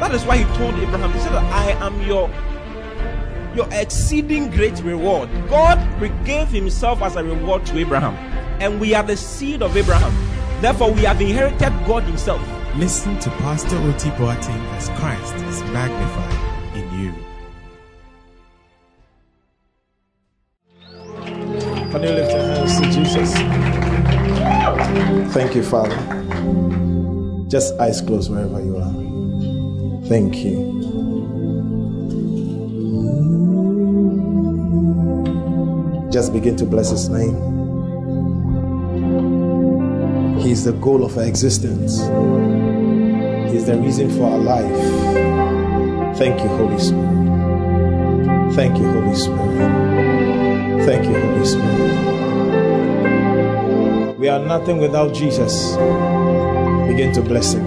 that is why He told Abraham, He said, I am your your exceeding great reward. God gave Himself as a reward to Abraham, and we are the seed of Abraham. Therefore, we have inherited God Himself. Listen to Pastor Oti Boateng as Christ is magnified in you. Can you lift your hands to Jesus? Thank you, Father. Just eyes closed wherever you are. Thank you. Just begin to bless His name. He is the goal of our existence. He is the reason for our life. Thank you, Holy Spirit. Thank you, Holy Spirit. Thank you, Holy Spirit. We are nothing without Jesus. Begin to bless Him.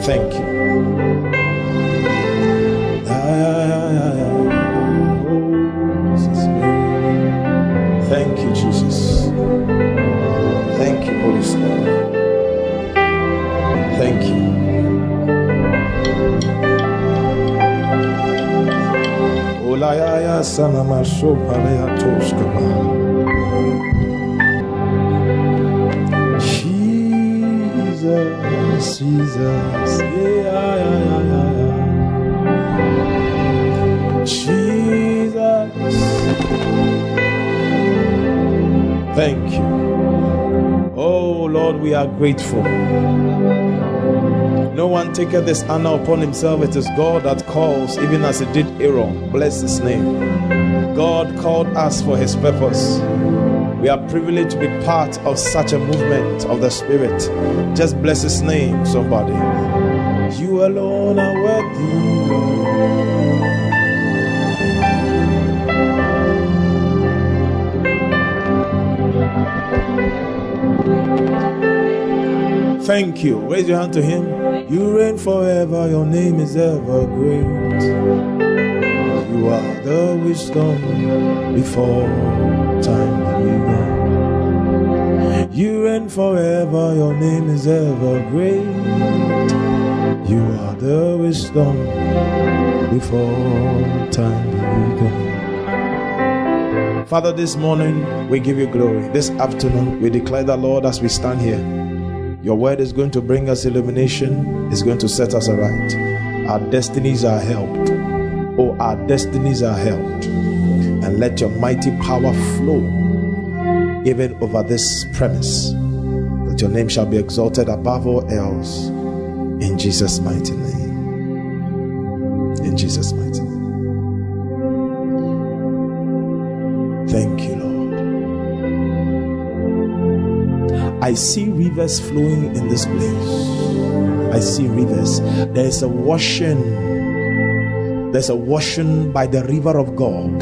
Thank you. Olayaya sanama sopalaya toskaba. Jesus, Jesus, yeah, yeah, yeah, yeah. Jesus. Thank you. Oh Lord, we are grateful. No one taketh this honor upon himself. It is God that calls, even as he did Aaron. Bless his name. God called us for his purpose. We are privileged to be part of such a movement of the Spirit. Just bless his name, somebody. You alone are worthy. Thank you. Raise your hand to him. You reign forever. Your name is ever great. You are the wisdom before time began. You reign forever. Your name is ever great. You are the wisdom before time began. Father, this morning we give you glory. This afternoon we declare the Lord as we stand here. Your word is going to bring us illumination, it's going to set us aright. Our destinies are helped. Oh, our destinies are helped. And let your mighty power flow even over this premise, that your name shall be exalted above all else. In Jesus' mighty name. In Jesus' mighty name. I see rivers flowing in this place. I see rivers. There is a washing. There's a washing by the river of God.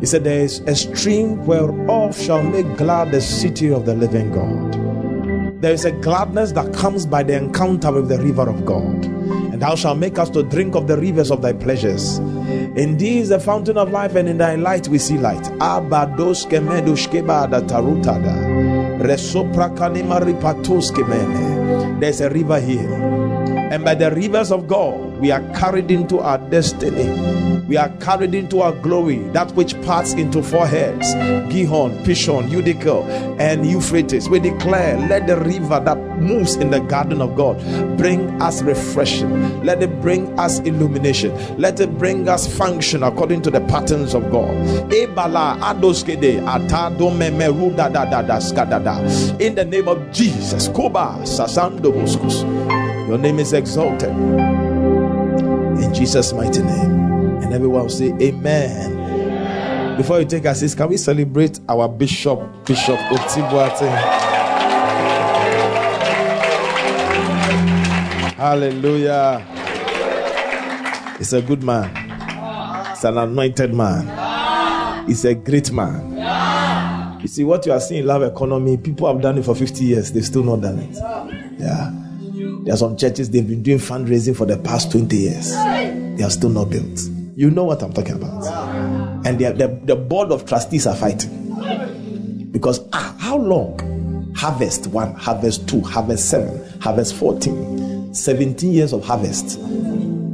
He said, There is a stream whereof shall make glad the city of the living God. There is a gladness that comes by the encounter with the river of God. And thou shalt make us to drink of the rivers of thy pleasures. In thee is the fountain of life, and in thy light we see light. Abados kemedushkeba da tarutada. There's a river here. And by the rivers of God, we are carried into our destiny. We are carried into our glory, that which parts into four heads Gihon, Pishon, Hiddekel, and Euphrates. We declare, let the river that moves in the garden of God bring us refreshing. Let it bring us illumination. Let it bring us function according to the patterns of God. In the name of Jesus, Koba. Your name is exalted. In Jesus' mighty name. And everyone will say, Amen. Before you take us, can we celebrate our Bishop, Bishop Oti Boateng? Hallelujah. He's a good man. He's an anointed man. He's a great man. You see, what you are seeing in love economy, people have done it for 50 years, they've still not done it. Yeah. There are some churches they've been doing fundraising for the past 20 years. They are still not built. You know what I'm talking about. And the, the, the board of trustees are fighting. Because ah, how long? Harvest one, harvest two, harvest seven, harvest 14, 17 years of harvest.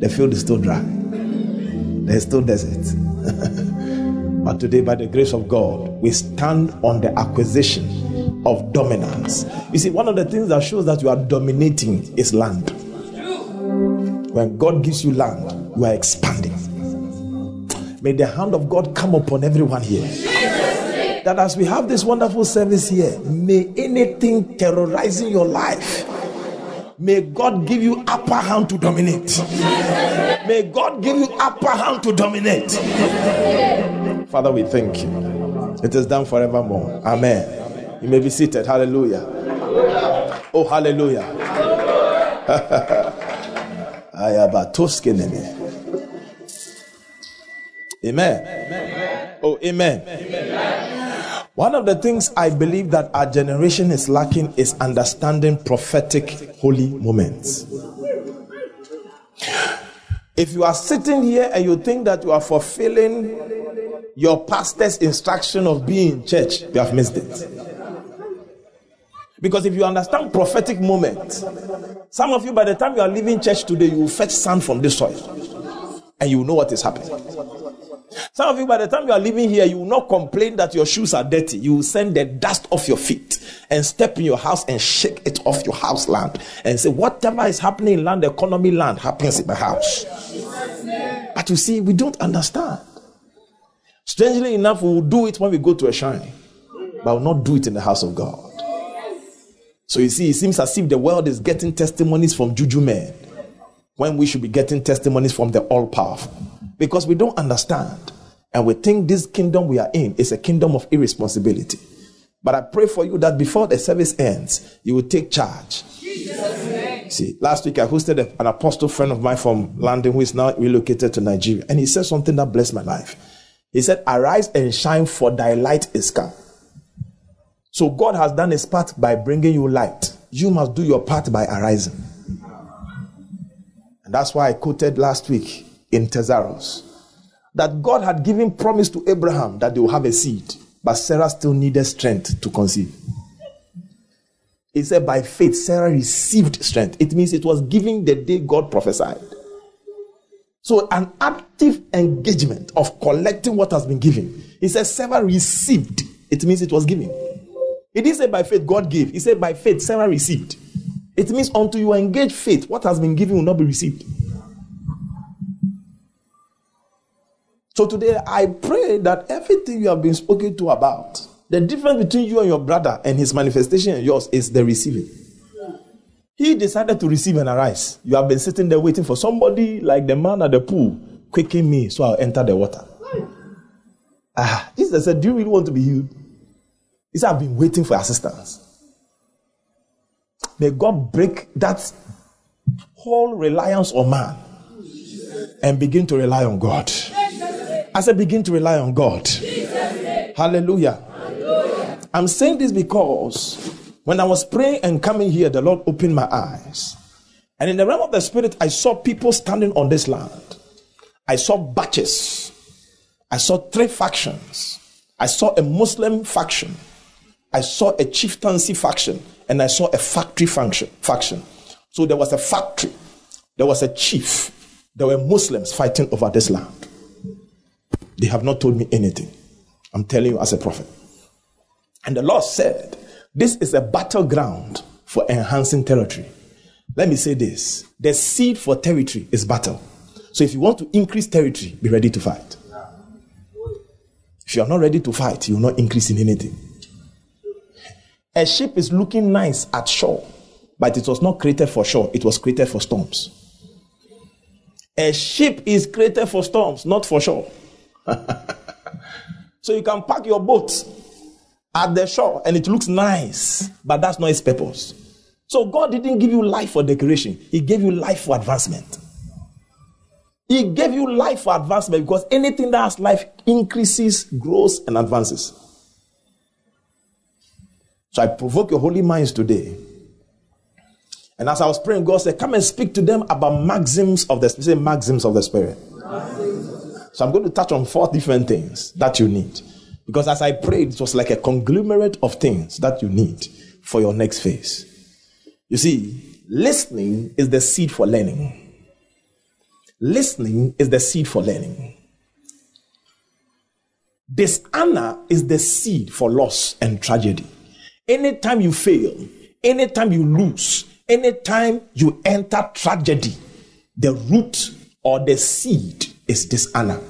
The field is still dry. There's still desert. but today, by the grace of God, we stand on the acquisition of dominance. You see, one of the things that shows that you are dominating is land. When God gives you land, you are expanding. May the hand of God come upon everyone here. That as we have this wonderful service here, may anything terrorizing your life, may God give you upper hand to dominate. May God give you upper hand to dominate. Father, we thank you. It is done forevermore. Amen. You may be seated. Hallelujah. Oh, hallelujah. Amen. Oh, amen. amen. One of the things I believe that our generation is lacking is understanding prophetic holy moments. If you are sitting here and you think that you are fulfilling your pastor's instruction of being in church, you have missed it. Because if you understand prophetic moments, some of you, by the time you are leaving church today, you will fetch sand from this soil and you will know what is happening. Some of you, by the time you are leaving here, you will not complain that your shoes are dirty. You will send the dust off your feet and step in your house and shake it off your house land and say, whatever is happening in land economy land happens in my house. But you see, we don't understand. Strangely enough, we will do it when we go to a shrine, but we will not do it in the house of God. So you see, it seems as if the world is getting testimonies from juju men when we should be getting testimonies from the all powerful because we don't understand and we think this kingdom we are in is a kingdom of irresponsibility. But I pray for you that before the service ends, you will take charge. See, last week I hosted an apostle friend of mine from London who is now relocated to Nigeria, and he said something that blessed my life. He said, Arise and shine, for thy light is come. So God has done his part by bringing you light. You must do your part by arising. And that's why I quoted last week in Thesaurus that God had given promise to Abraham that they will have a seed, but Sarah still needed strength to conceive. He said, by faith, Sarah received strength. It means it was given the day God prophesied. So, an active engagement of collecting what has been given. He said, Sarah received. It means it was given. He didn't say by faith God gave. He said by faith Sarah received. It means until you engage faith, what has been given will not be received. So today I pray that everything you have been spoken to about, the difference between you and your brother and his manifestation and yours is the receiving. He decided to receive and arise. You have been sitting there waiting for somebody like the man at the pool, quicken me so I'll enter the water. Ah, Jesus said, Do you really want to be healed? He said, I've been waiting for assistance. May God break that whole reliance on man and begin to rely on God. As I said, begin to rely on God. Hallelujah. I'm saying this because when I was praying and coming here, the Lord opened my eyes. And in the realm of the spirit, I saw people standing on this land. I saw batches. I saw three factions. I saw a Muslim faction. I saw a chieftaincy faction. And I saw a factory function, faction. So there was a factory. There was a chief. There were Muslims fighting over this land. They have not told me anything. I'm telling you as a prophet. And the Lord said, This is a battleground for enhancing territory. Let me say this the seed for territory is battle. So if you want to increase territory, be ready to fight. If you are not ready to fight, you will not increase in anything. A ship is looking nice at shore, but it was not created for shore, it was created for storms. A ship is created for storms, not for shore. so you can park your boat at the shore and it looks nice, but that's not its purpose. So God didn't give you life for decoration, He gave you life for advancement. He gave you life for advancement because anything that has life increases, grows, and advances. So I provoke your holy minds today. And as I was praying, God said, Come and speak to them about maxims of the Spirit. Say maxims of the Spirit. So I'm going to touch on four different things that you need. Because as I prayed, it was like a conglomerate of things that you need for your next phase. You see, listening is the seed for learning. Listening is the seed for learning. Dishonor is the seed for loss and tragedy. Anytime you fail, anytime you lose, anytime you enter tragedy, the root or the seed is dishonor.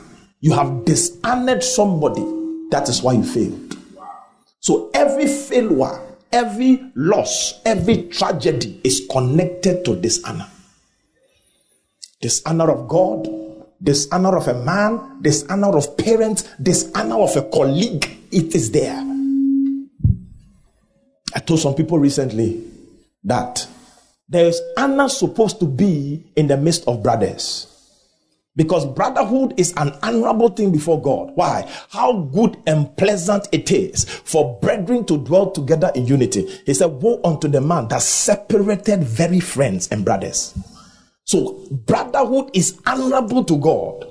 You have dishonored somebody. That is why you failed. So every failure, every loss, every tragedy is connected to dishonor dishonor of God, dishonor of a man, dishonor of parents, dishonor of a colleague. It is there. Told some people recently that there is honor supposed to be in the midst of brothers. Because brotherhood is an honorable thing before God. Why? How good and pleasant it is for brethren to dwell together in unity. He said, Woe unto the man that separated very friends and brothers. So brotherhood is honorable to God.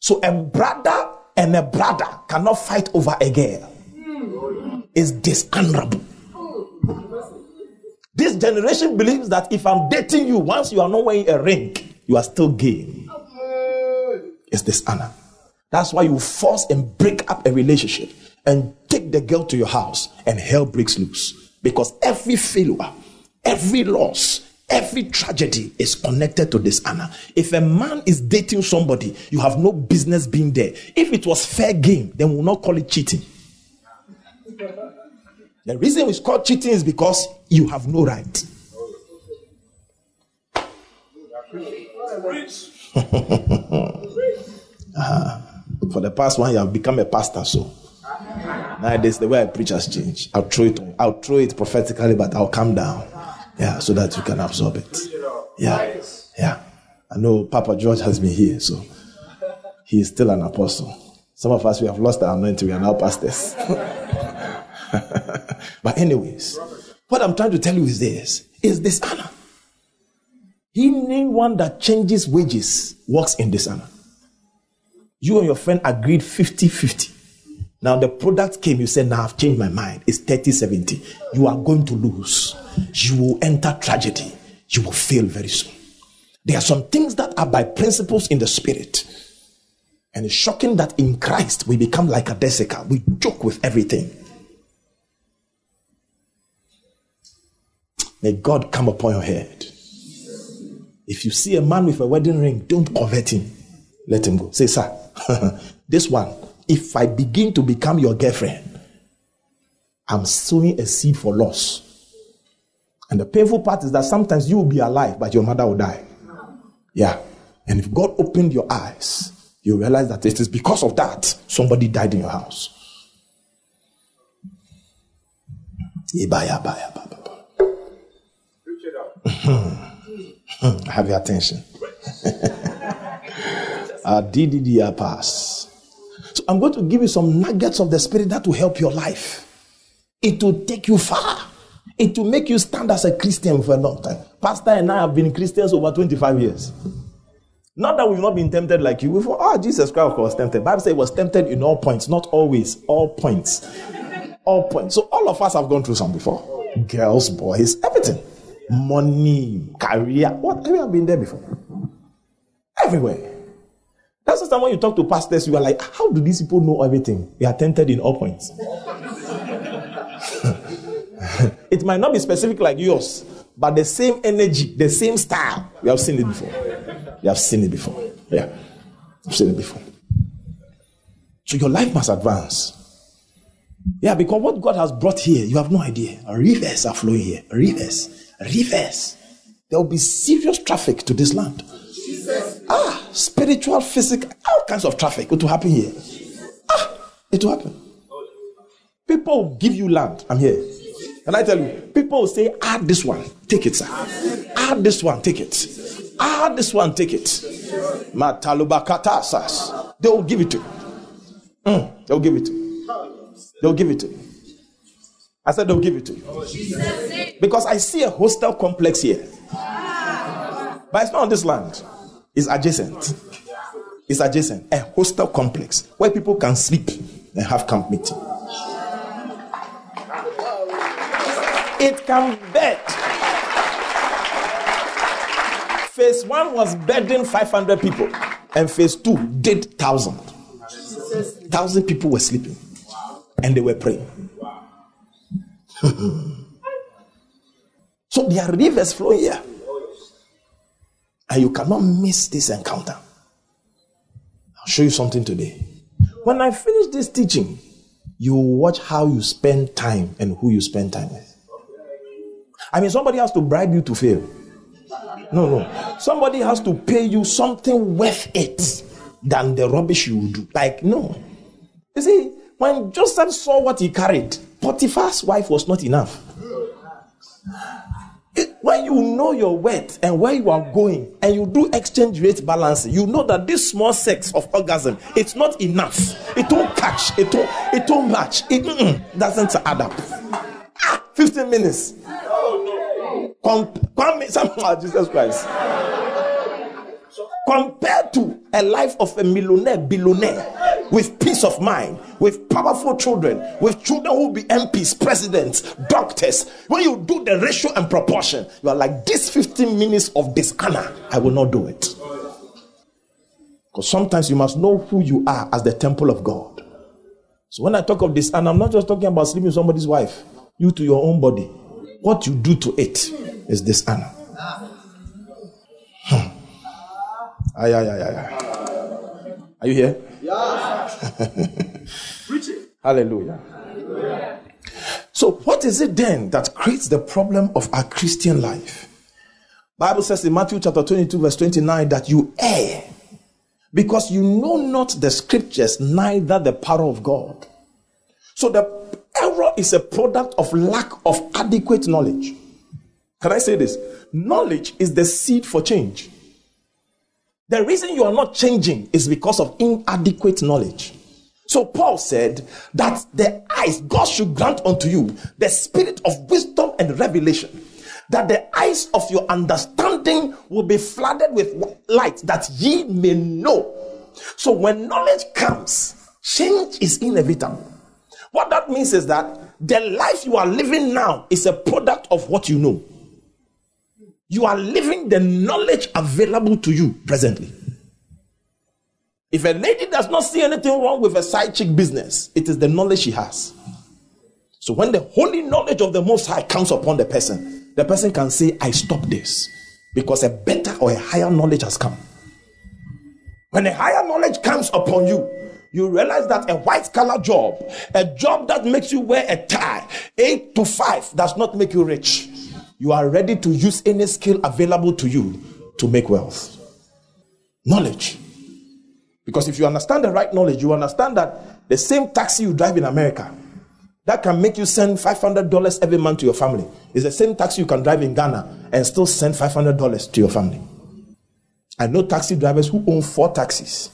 So a brother and a brother cannot fight over a girl. It's dishonorable. This generation believes that if I'm dating you, once you are not wearing a ring, you are still gay. It's dishonor. That's why you force and break up a relationship and take the girl to your house and hell breaks loose. Because every failure, every loss, Every tragedy is connected to dishonor. If a man is dating somebody, you have no business being there. If it was fair game, then we'll not call it cheating. The reason it's called cheating is because you have no right. uh, for the past one year, I've become a pastor, so nowadays the way I preach has changed. I'll throw it, I'll throw it prophetically, but I'll come down. Yeah, so that you can absorb it. Yeah. Yeah. I know Papa George has been here, so he is still an apostle. Some of us, we have lost our anointing, we are now pastors. but, anyways, what I'm trying to tell you is this is dishonor. Anyone that changes wages works in dishonor. You and your friend agreed 50 50. Now the product came, you said, Now I've changed my mind. It's 30 70. You are going to lose. You will enter tragedy. You will fail very soon. There are some things that are by principles in the spirit. And it's shocking that in Christ we become like a Desica. We joke with everything. May God come upon your head. If you see a man with a wedding ring, don't covet him. Let him go. Say, sir, this one, if I begin to become your girlfriend, I'm sowing a seed for loss. And the painful part is that sometimes you will be alive, but your mother will die. Yeah. And if God opened your eyes, you realize that it is because of that somebody died in your house. I have your attention. Uh, Our DDD uh, pass. So I'm going to give you some nuggets of the spirit that will help your life. It will take you far. It will make you stand as a Christian for a long time. Pastor and I have been Christians over 25 years. Not that we've not been tempted like you. Before, oh, ah, Jesus Christ was tempted. Bible says he was tempted in all points, not always, all points. All points. So all of us have gone through some before. Girls, boys, everything. Money, career. What? Have been there before. Everywhere. That's the time when you talk to pastors, you are like, how do these people know everything? They are tempted in all points. it might not be specific like yours, but the same energy, the same style. We have seen it before. We have seen it before. Yeah. I've seen it before. So your life must advance. Yeah, because what God has brought here, you have no idea. Rivers are flowing here. Rivers. Rivers. There will be serious traffic to this land. Ah, spiritual, physical, all kinds of traffic. It will happen here. Ah, it will happen. People will give you land. I'm here. And I tell you, people will say, add this one, take it, sir. Add this one, take it. Add this one, take it. Matalubakatasas. They will give it to you. Mm, they'll give it to you. They'll give it to you. I said they'll give it to you. Because I see a hostel complex here. But it's not on this land. It's adjacent. It's adjacent. A hostel complex where people can sleep and have camp meeting. It can bed. Phase one was bedding 500 people, and phase two did 1,000. 1,000 people were sleeping, and they were praying. so there are rivers flowing here. And you cannot miss this encounter. I'll show you something today. When I finish this teaching, you watch how you spend time and who you spend time with. I mean, somebody has to bribe you to fail. No, no. Somebody has to pay you something worth it than the rubbish you do. Like, no. You see, when Joseph saw what he carried, Potiphar's wife was not enough. Eh, when you know your worth and where you are going and you do exchange rate balancing, you know that this small sex of orgasm it's not enough. It won't catch, it won't, it won't match, it mm, mm, doesn't add up. Ah, 15 minutes. Com- com- Jesus Christ. Compared to a life of a millionaire, billionaire, with peace of mind, with powerful children, with children who will be MPs, presidents, doctors, when you do the ratio and proportion, you are like, this 15 minutes of dishonor, I will not do it. Because sometimes you must know who you are as the temple of God. So when I talk of this, and I'm not just talking about sleeping with somebody's wife, you to your own body, what you do to it is dishonor. Hmm. Ay, ay, ay, ay. Are you here? Yeah. Hallelujah. So, what is it then that creates the problem of our Christian life? Bible says in Matthew chapter 22, verse 29, that you err because you know not the scriptures, neither the power of God. So the error is a product of lack of adequate knowledge. Can I say this? Knowledge is the seed for change. The reason you are not changing is because of inadequate knowledge. So Paul said that the eyes, God should grant unto you the spirit of wisdom and revelation, that the eyes of your understanding will be flooded with light, that ye may know. So when knowledge comes, change is inevitable. What that means is that the life you are living now is a product of what you know. You are living the knowledge available to you presently. If a lady does not see anything wrong with a side chick business, it is the knowledge she has. So when the holy knowledge of the Most High comes upon the person, the person can say, I stop this because a better or a higher knowledge has come. When a higher knowledge comes upon you, you realize that a white collar job, a job that makes you wear a tie, eight to five, does not make you rich you are ready to use any skill available to you to make wealth. Knowledge. Because if you understand the right knowledge, you understand that the same taxi you drive in America that can make you send $500 every month to your family is the same taxi you can drive in Ghana and still send $500 to your family. I know taxi drivers who own four taxis,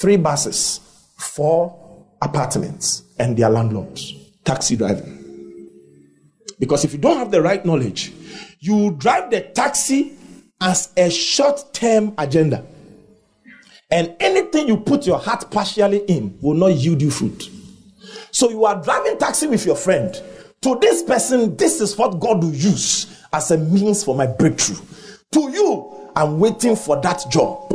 three buses, four apartments, and their landlords. Taxi driving. Because if you don't have the right knowledge, you drive the taxi as a short term agenda. And anything you put your heart partially in will not yield you fruit. So you are driving taxi with your friend. To this person, this is what God will use as a means for my breakthrough. To you, I'm waiting for that job.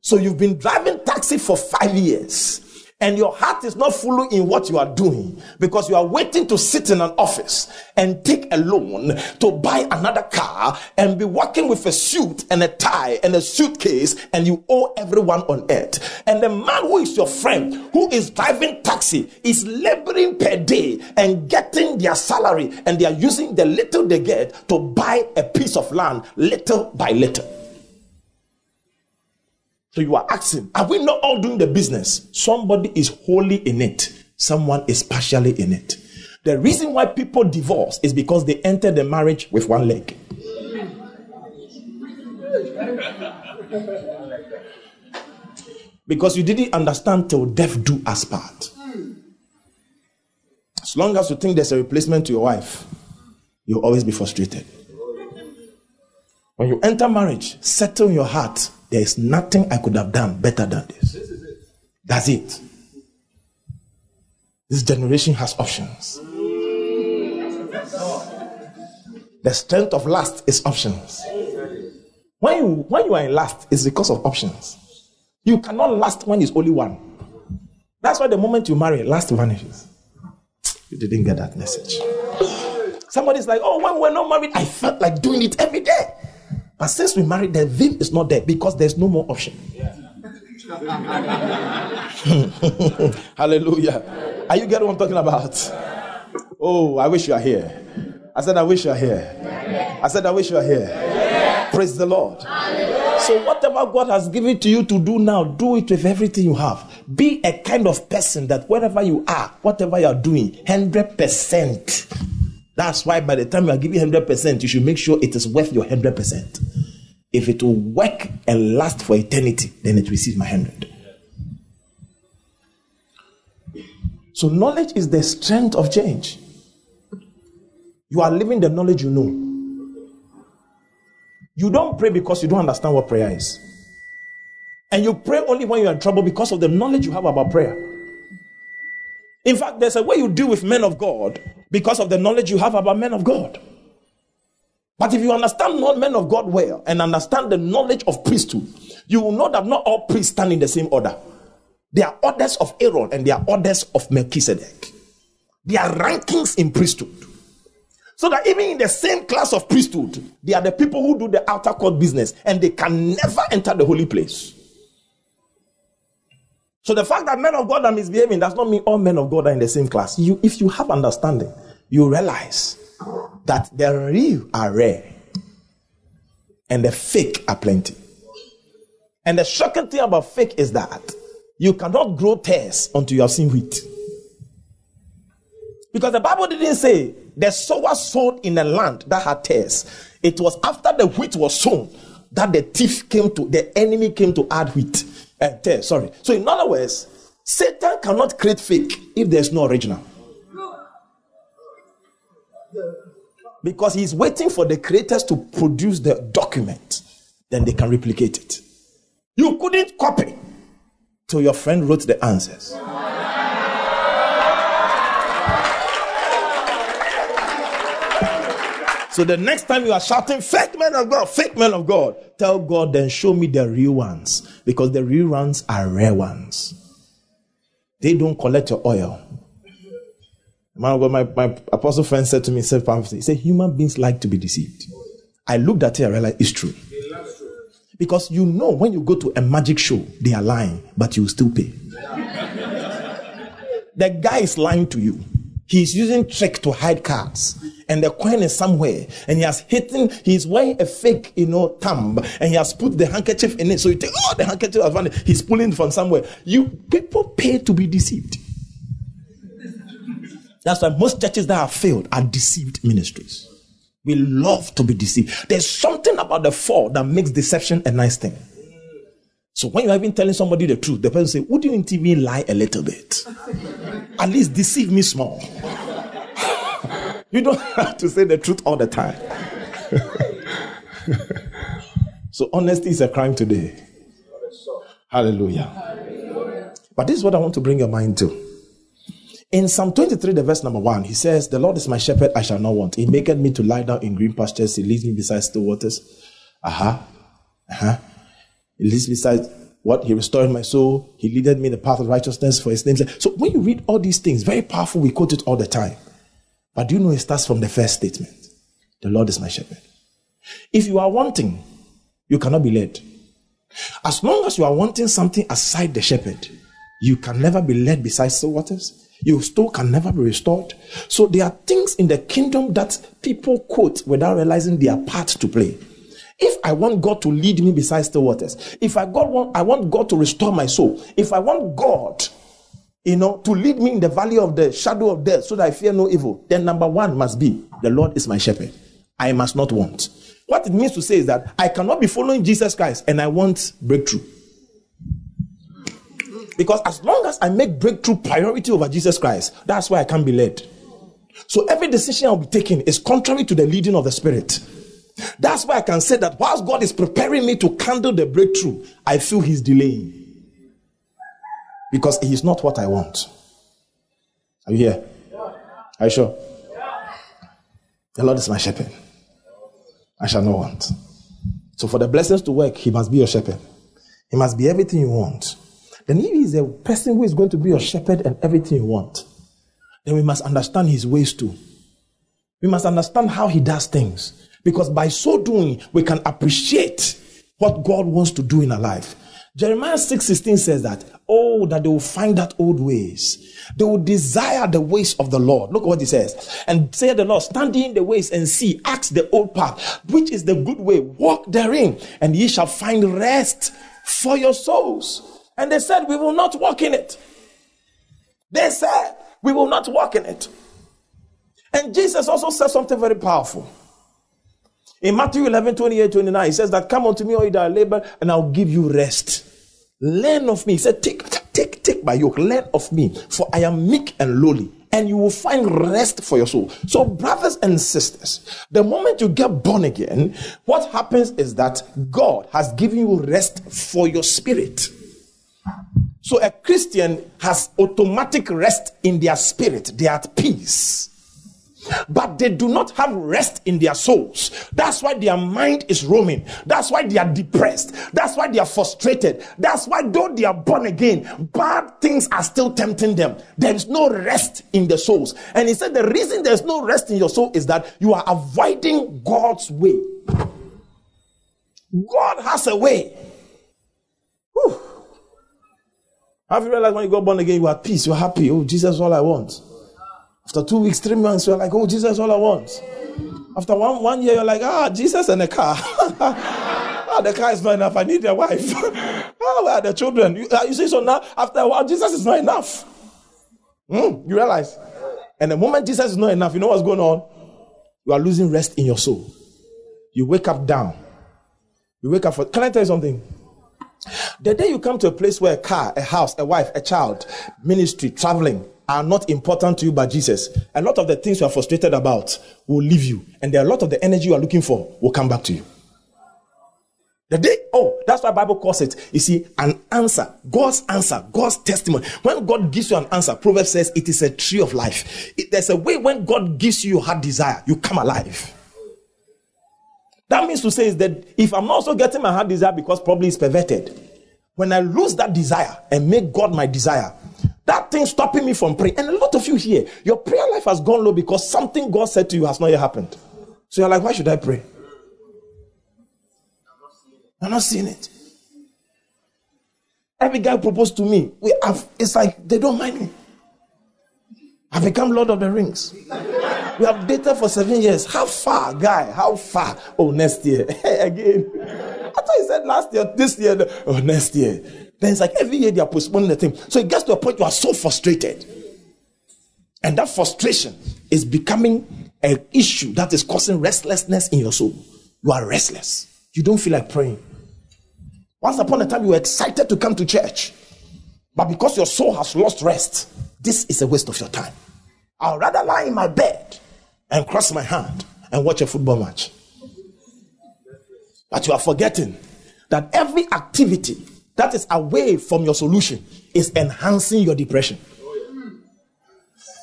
So you've been driving taxi for five years and your heart is not fully in what you are doing because you are waiting to sit in an office and take a loan to buy another car and be working with a suit and a tie and a suitcase and you owe everyone on earth. And the man who is your friend who is driving taxi is laboring per day and getting their salary and they are using the little they get to buy a piece of land little by little. So you are asking, are we not all doing the business? Somebody is wholly in it, someone is partially in it. The reason why people divorce is because they enter the marriage with one leg. Because you didn't understand till death do us part. As long as you think there's a replacement to your wife, you'll always be frustrated. When you enter marriage, settle your heart. There is nothing I could have done better than this. That's it. This generation has options. The strength of last is options. When you when you are in last, it's because of options. You cannot last when it's only one. That's why the moment you marry, last vanishes. You didn't get that message. Somebody's like, oh, when we're not married, I felt like doing it every day. But since we married, the vim is not there because there's no more option. Hallelujah. Are you getting what I'm talking about? Oh, I wish you are here. I said, I wish you are here. I said, I wish you are here. Praise the Lord. So, whatever God has given to you to do now, do it with everything you have. Be a kind of person that wherever you are, whatever you are doing, 100%. That's why by the time you are giving 100%, you should make sure it is worth your 100%. If it will work and last for eternity, then it receives my 100. So, knowledge is the strength of change. You are living the knowledge you know. You don't pray because you don't understand what prayer is. And you pray only when you're in trouble because of the knowledge you have about prayer. In fact, there's a way you deal with men of God because of the knowledge you have about men of God. But if you understand not men of God well and understand the knowledge of priesthood, you will know that not all priests stand in the same order. There are orders of Aaron and there are orders of Melchizedek. There are rankings in priesthood. So that even in the same class of priesthood, they are the people who do the outer court business and they can never enter the holy place. So the fact that men of God are misbehaving does not mean all men of God are in the same class. You, if you have understanding, you realize that the real are rare and the fake are plenty. And the shocking thing about fake is that you cannot grow tares until you have seen wheat. Because the Bible didn't say the sower sowed in a land that had tares. It was after the wheat was sown that the thief came to, the enemy came to add wheat. Uh, tares, sorry. So, in other words, Satan cannot create fake if there's no original. Because he's waiting for the creators to produce the document, then they can replicate it. You couldn't copy till your friend wrote the answers. So the next time you are shouting, fake men of God, fake men of God, tell God, then show me the real ones. Because the real ones are rare ones. They don't collect your oil. Man of God, my, my apostle friend said to me, said, he said, human beings like to be deceived. I looked at it and realized it's true. Because you know when you go to a magic show, they are lying, but you still pay. the guy is lying to you. He's using trick to hide cards. And the coin is somewhere. And he has hidden he's wearing a fake you know thumb. And he has put the handkerchief in it. So you think oh the handkerchief has vanished. He's pulling from somewhere. You people pay to be deceived. That's why most churches that have failed are deceived ministries. We love to be deceived. There's something about the fall that makes deception a nice thing so when you're even telling somebody the truth the person say wouldn't you even lie a little bit at least deceive me small you don't have to say the truth all the time. so, honesty is a crime today. Hallelujah. But this is what I want to bring your mind to. In Psalm 23, the verse number one, he says, The Lord is my shepherd, I shall not want. He maketh me to lie down in green pastures. He leads me beside still waters. Aha. Uh-huh. Uh-huh. He leads beside what? He restored my soul. He leaded me in the path of righteousness for his name's sake. So when you read all these things, very powerful, we quote it all the time. But do you know it starts from the first statement? The Lord is my shepherd. If you are wanting, you cannot be led. As long as you are wanting something aside the shepherd, you can never be led beside still waters. Your soul can never be restored. So there are things in the kingdom that people quote without realizing their part to play. If I want God to lead me beside still waters, if I God want, I want God to restore my soul, if I want God you know, to lead me in the valley of the shadow of death so that I fear no evil, then number one must be the Lord is my shepherd. I must not want. What it means to say is that I cannot be following Jesus Christ and I want breakthrough. Because as long as I make breakthrough priority over Jesus Christ, that's why I can't be led. So every decision I'll be taking is contrary to the leading of the Spirit. That's why I can say that whilst God is preparing me to handle the breakthrough, I feel He's delaying. Because He is not what I want. Are you here? Are you sure? The Lord is my shepherd. I shall not want. So for the blessings to work, He must be your shepherd. He must be everything you want. Then if He's a person who is going to be your shepherd and everything you want, then we must understand His ways too. We must understand how He does things. Because by so doing, we can appreciate what God wants to do in our life. Jeremiah 6 16 says that, Oh, that they will find that old ways. They will desire the ways of the Lord. Look what he says. And say the Lord, stand in the ways and see, ask the old path, which is the good way, walk therein, and ye shall find rest for your souls. And they said, We will not walk in it. They said, We will not walk in it. And Jesus also said something very powerful. In Matthew 11, 28, 29, he says that come unto me all you that labor and I'll give you rest. Learn of me. He said, take, take, take my yoke. Learn of me for I am meek and lowly and you will find rest for your soul. So brothers and sisters, the moment you get born again, what happens is that God has given you rest for your spirit. So a Christian has automatic rest in their spirit. They are at peace but they do not have rest in their souls. That's why their mind is roaming. That's why they are depressed. That's why they are frustrated. That's why, though they are born again, bad things are still tempting them. There is no rest in the souls. And he said the reason there's no rest in your soul is that you are avoiding God's way. God has a way. Whew. Have you realized when you got born again, you are at peace, you're happy? Oh, Jesus all I want. After two weeks, three months, you're like, oh, Jesus all I want. After one, one year, you're like, ah, Jesus and a car. ah, the car is not enough. I need a wife. ah, where are the children? You, uh, you see, so now, after a while, Jesus is not enough. Mm, you realize? And the moment Jesus is not enough, you know what's going on? You are losing rest in your soul. You wake up down. You wake up for. Can I tell you something? The day you come to a place where a car, a house, a wife, a child, ministry, traveling, are not important to you but Jesus, a lot of the things you are frustrated about will leave you. And there are a lot of the energy you are looking for will come back to you. The day, oh, that's why Bible calls it, you see, an answer. God's answer, God's testimony. When God gives you an answer, Proverbs says it is a tree of life. It, there's a way when God gives you your heart desire, you come alive. That means to say is that if I'm also getting my heart desire because probably it's perverted, when I lose that desire and make God my desire, that thing stopping me from praying. And a lot of you here, your prayer life has gone low because something God said to you has not yet happened. So you're like, why should I pray? I'm not seeing it. Every guy proposed to me, we have, it's like they don't mind me. I've become Lord of the Rings. We have dated for seven years. How far, guy? How far? Oh, next year. Again. I thought you said last year, this year. Oh, next year. Then it's like every year they are postponing the thing. So it gets to a point you are so frustrated. And that frustration is becoming an issue that is causing restlessness in your soul. You are restless. You don't feel like praying. Once upon a time, you were excited to come to church. But because your soul has lost rest, this is a waste of your time. I'll rather lie in my bed and cross my hand and watch a football match. But you are forgetting that every activity that is away from your solution is enhancing your depression.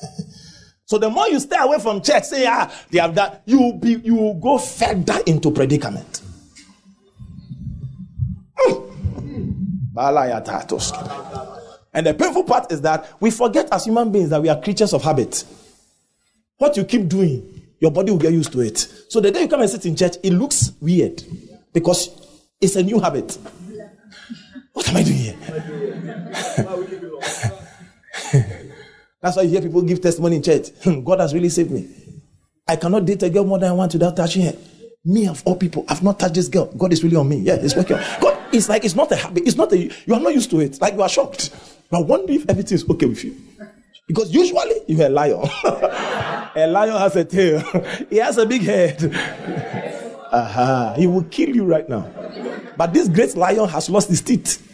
so the more you stay away from church, say, ah, they have that, you be you go further into predicament. Hmm. And the painful part is that we forget as human beings that we are creatures of habit. What you keep doing, your body will get used to it. So the day you come and sit in church, it looks weird because it's a new habit. What am I doing here? That's why you hear people give testimony in church. Hmm, God has really saved me. I cannot date a girl more than once without touching her. Me of all people, I've not touched this girl. God is really on me. Yeah, it's working. God, it's like it's not a habit. It's not a. You are not used to it. Like you are shocked. But wonder if everything is okay with you. Because usually you're a lion. a lion has a tail. he has a big head. Uh-huh. He will kill you right now. But this great lion has lost his teeth.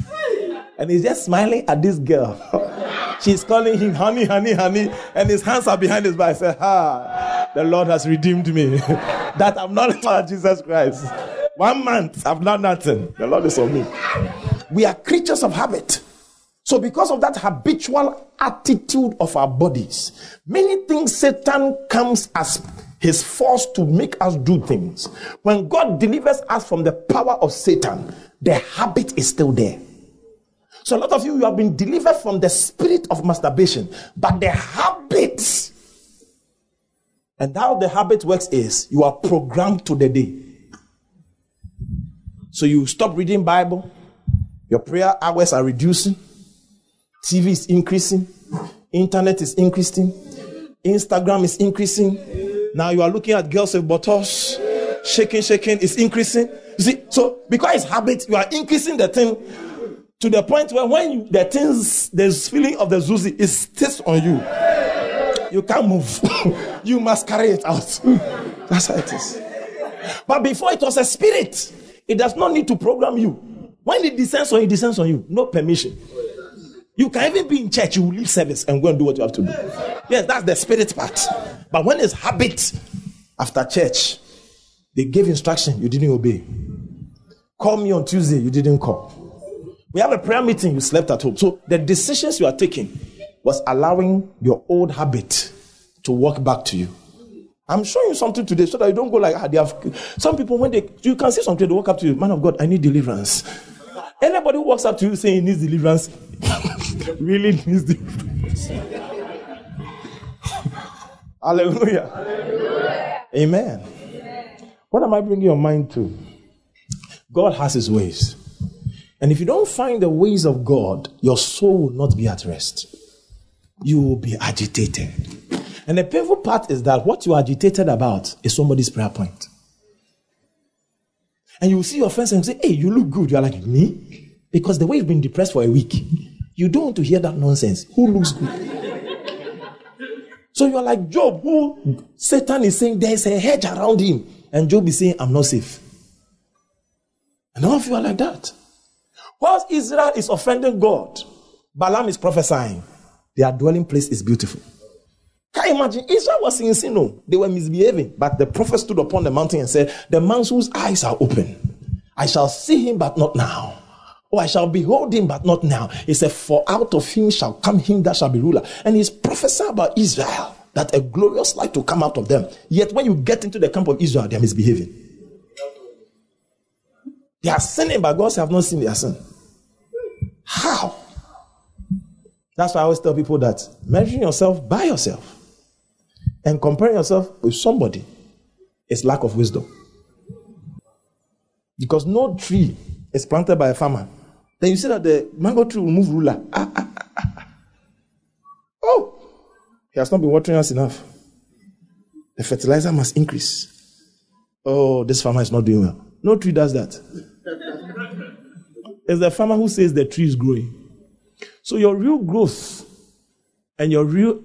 And he's just smiling at this girl. She's calling him honey, honey, honey. And his hands are behind his back. I said, Ah, the Lord has redeemed me. that I'm not like Jesus Christ. One month, I've done nothing. The Lord is on me. We are creatures of habit. So, because of that habitual attitude of our bodies, many things Satan comes as his force to make us do things. When God delivers us from the power of Satan, the habit is still there. So a lot of you, you have been delivered from the spirit of masturbation, but the habit, and how the habit works is you are programmed to the day. So you stop reading Bible, your prayer hours are reducing, TV is increasing, internet is increasing, Instagram is increasing, now you are looking at girls with bottles, shaking, shaking, it's increasing. You see, so because it's habit, you are increasing the thing to the point where when the things, the feeling of the zuzi is stays on you. You can't move. you must carry it out. That's how it is. But before it was a spirit, it does not need to program you. When it descends on you, it descends on you. No permission. You can even be in church, you will leave service and go and do what you have to do. Yes, that's the spirit part. But when it's habit after church, they gave instruction, you didn't obey. Call me on Tuesday, you didn't call. We have a prayer meeting, you slept at home. So the decisions you are taking was allowing your old habit to walk back to you. I'm showing you something today so that you don't go like ah, they have some people when they you can see something, they walk up to you, man of God, I need deliverance. Anybody who walks up to you saying he needs deliverance really needs deliverance. Hallelujah. Hallelujah. Amen. Amen. What am I bringing your mind to? God has his ways. And if you don't find the ways of God, your soul will not be at rest. You will be agitated. And the painful part is that what you are agitated about is somebody's prayer point. And you will see your friends and say, Hey, you look good. You're like, Me? Because the way you've been depressed for a week, you don't want to hear that nonsense. Who looks good? So you're like Job, who Satan is saying there's a hedge around him. And Job is saying, I'm not safe. And all of you are like that. Whilst Israel is offending God, Balaam is prophesying. Their dwelling place is beautiful. Can you imagine? Israel was in sin. No, they were misbehaving. But the prophet stood upon the mountain and said, The man whose eyes are open, I shall see him, but not now. Oh, I shall behold him, but not now. He said, For out of him shall come him that shall be ruler. And he's prophesied about Israel that a glorious light will come out of them. Yet when you get into the camp of Israel, they are misbehaving. They are sinning, but God have not seen their sin. How? That's why I always tell people that measuring yourself by yourself and comparing yourself with somebody is lack of wisdom. Because no tree is planted by a farmer then you see that the mango tree will move ruler. Ah, ah, ah, ah, ah. oh, he has not been watering us enough. The fertilizer must increase. Oh, this farmer is not doing well. No tree does that. it's the farmer who says the tree is growing. So your real growth and your real,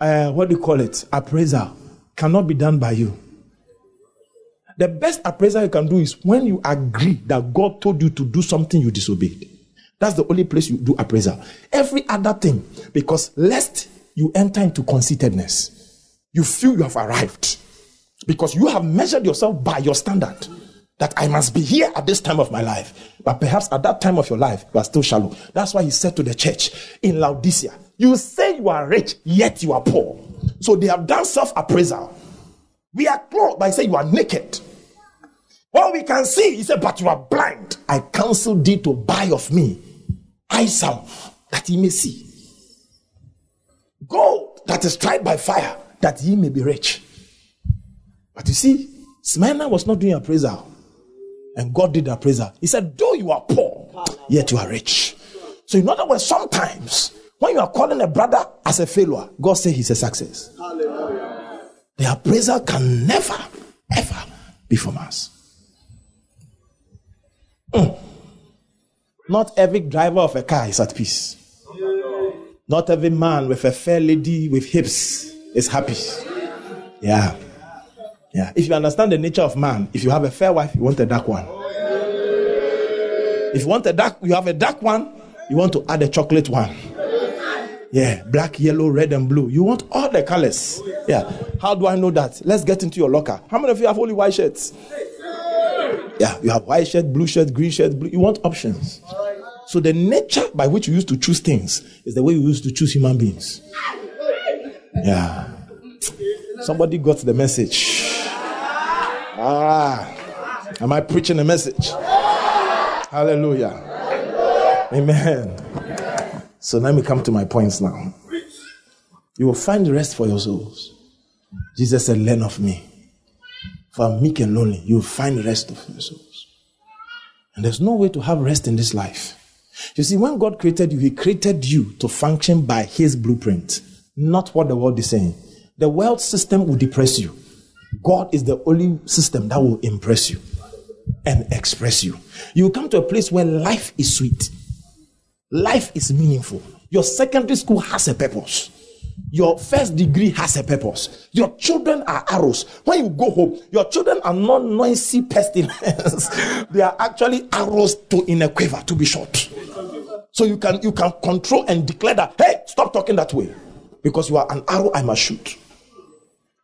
uh, what do you call it, appraisal cannot be done by you. The best appraisal you can do is when you agree that God told you to do something you disobeyed. That's the only place you do appraisal. Every other thing, because lest you enter into conceitedness, you feel you have arrived. Because you have measured yourself by your standard that I must be here at this time of my life. But perhaps at that time of your life, you are still shallow. That's why he said to the church in Laodicea, You say you are rich, yet you are poor. So they have done self appraisal. We are clothed by saying you are naked. All we can see, he said, but you are blind. I counsel thee to buy of me salve that ye may see. Gold that is tried by fire that ye may be rich. But you see, Smyrna was not doing appraisal. And God did appraisal. He said, though you are poor, yet you are rich. So in other words, sometimes when you are calling a brother as a failure, God says he's a success. Hallelujah. The appraisal can never, ever be from us. Mm. Not every driver of a car is at peace. Not every man with a fair lady with hips is happy. Yeah. Yeah. If you understand the nature of man, if you have a fair wife, you want a dark one. If you want a dark, you have a dark one, you want to add a chocolate one. Yeah, black, yellow, red, and blue. You want all the colors. Yeah. How do I know that? Let's get into your locker. How many of you have only white shirts? Yeah, you have white shirt, blue shirt, green shirt, blue. You want options. So the nature by which you used to choose things is the way you used to choose human beings. Yeah. Somebody got the message. Ah. Am I preaching a message? Hallelujah. Amen. So let me come to my points now. You will find rest for your souls. Jesus said, Learn of me. For meek and lonely. You will find rest of your souls. And there's no way to have rest in this life. You see, when God created you, He created you to function by His blueprint, not what the world is saying. The world system will depress you. God is the only system that will impress you and express you. You will come to a place where life is sweet, life is meaningful. Your secondary school has a purpose. Your first degree has a purpose. Your children are arrows. When you go home, your children are not noisy pestilence. they are actually arrows to in a quiver to be shot. So you can you can control and declare that, hey, stop talking that way. Because you are an arrow I must shoot.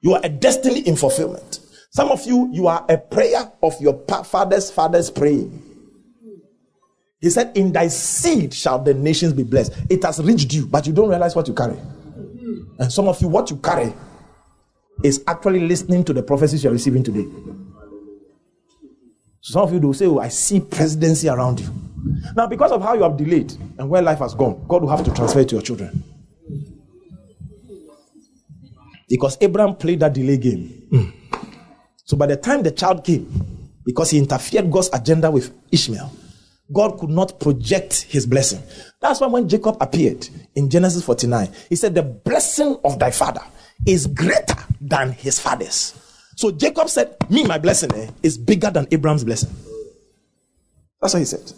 You are a destiny in fulfillment. Some of you, you are a prayer of your father's father's praying. He said, In thy seed shall the nations be blessed. It has reached you, but you don't realize what you carry. And some of you, what you carry is actually listening to the prophecies you're receiving today. Some of you will say, Oh, I see presidency around you. Now, because of how you have delayed and where life has gone, God will have to transfer it to your children. Because Abraham played that delay game. Mm. So by the time the child came, because he interfered God's agenda with Ishmael, God could not project his blessing. That's why when Jacob appeared in Genesis 49, he said, The blessing of thy father is greater than his father's. So Jacob said, Me, my blessing eh, is bigger than Abraham's blessing. That's what he said.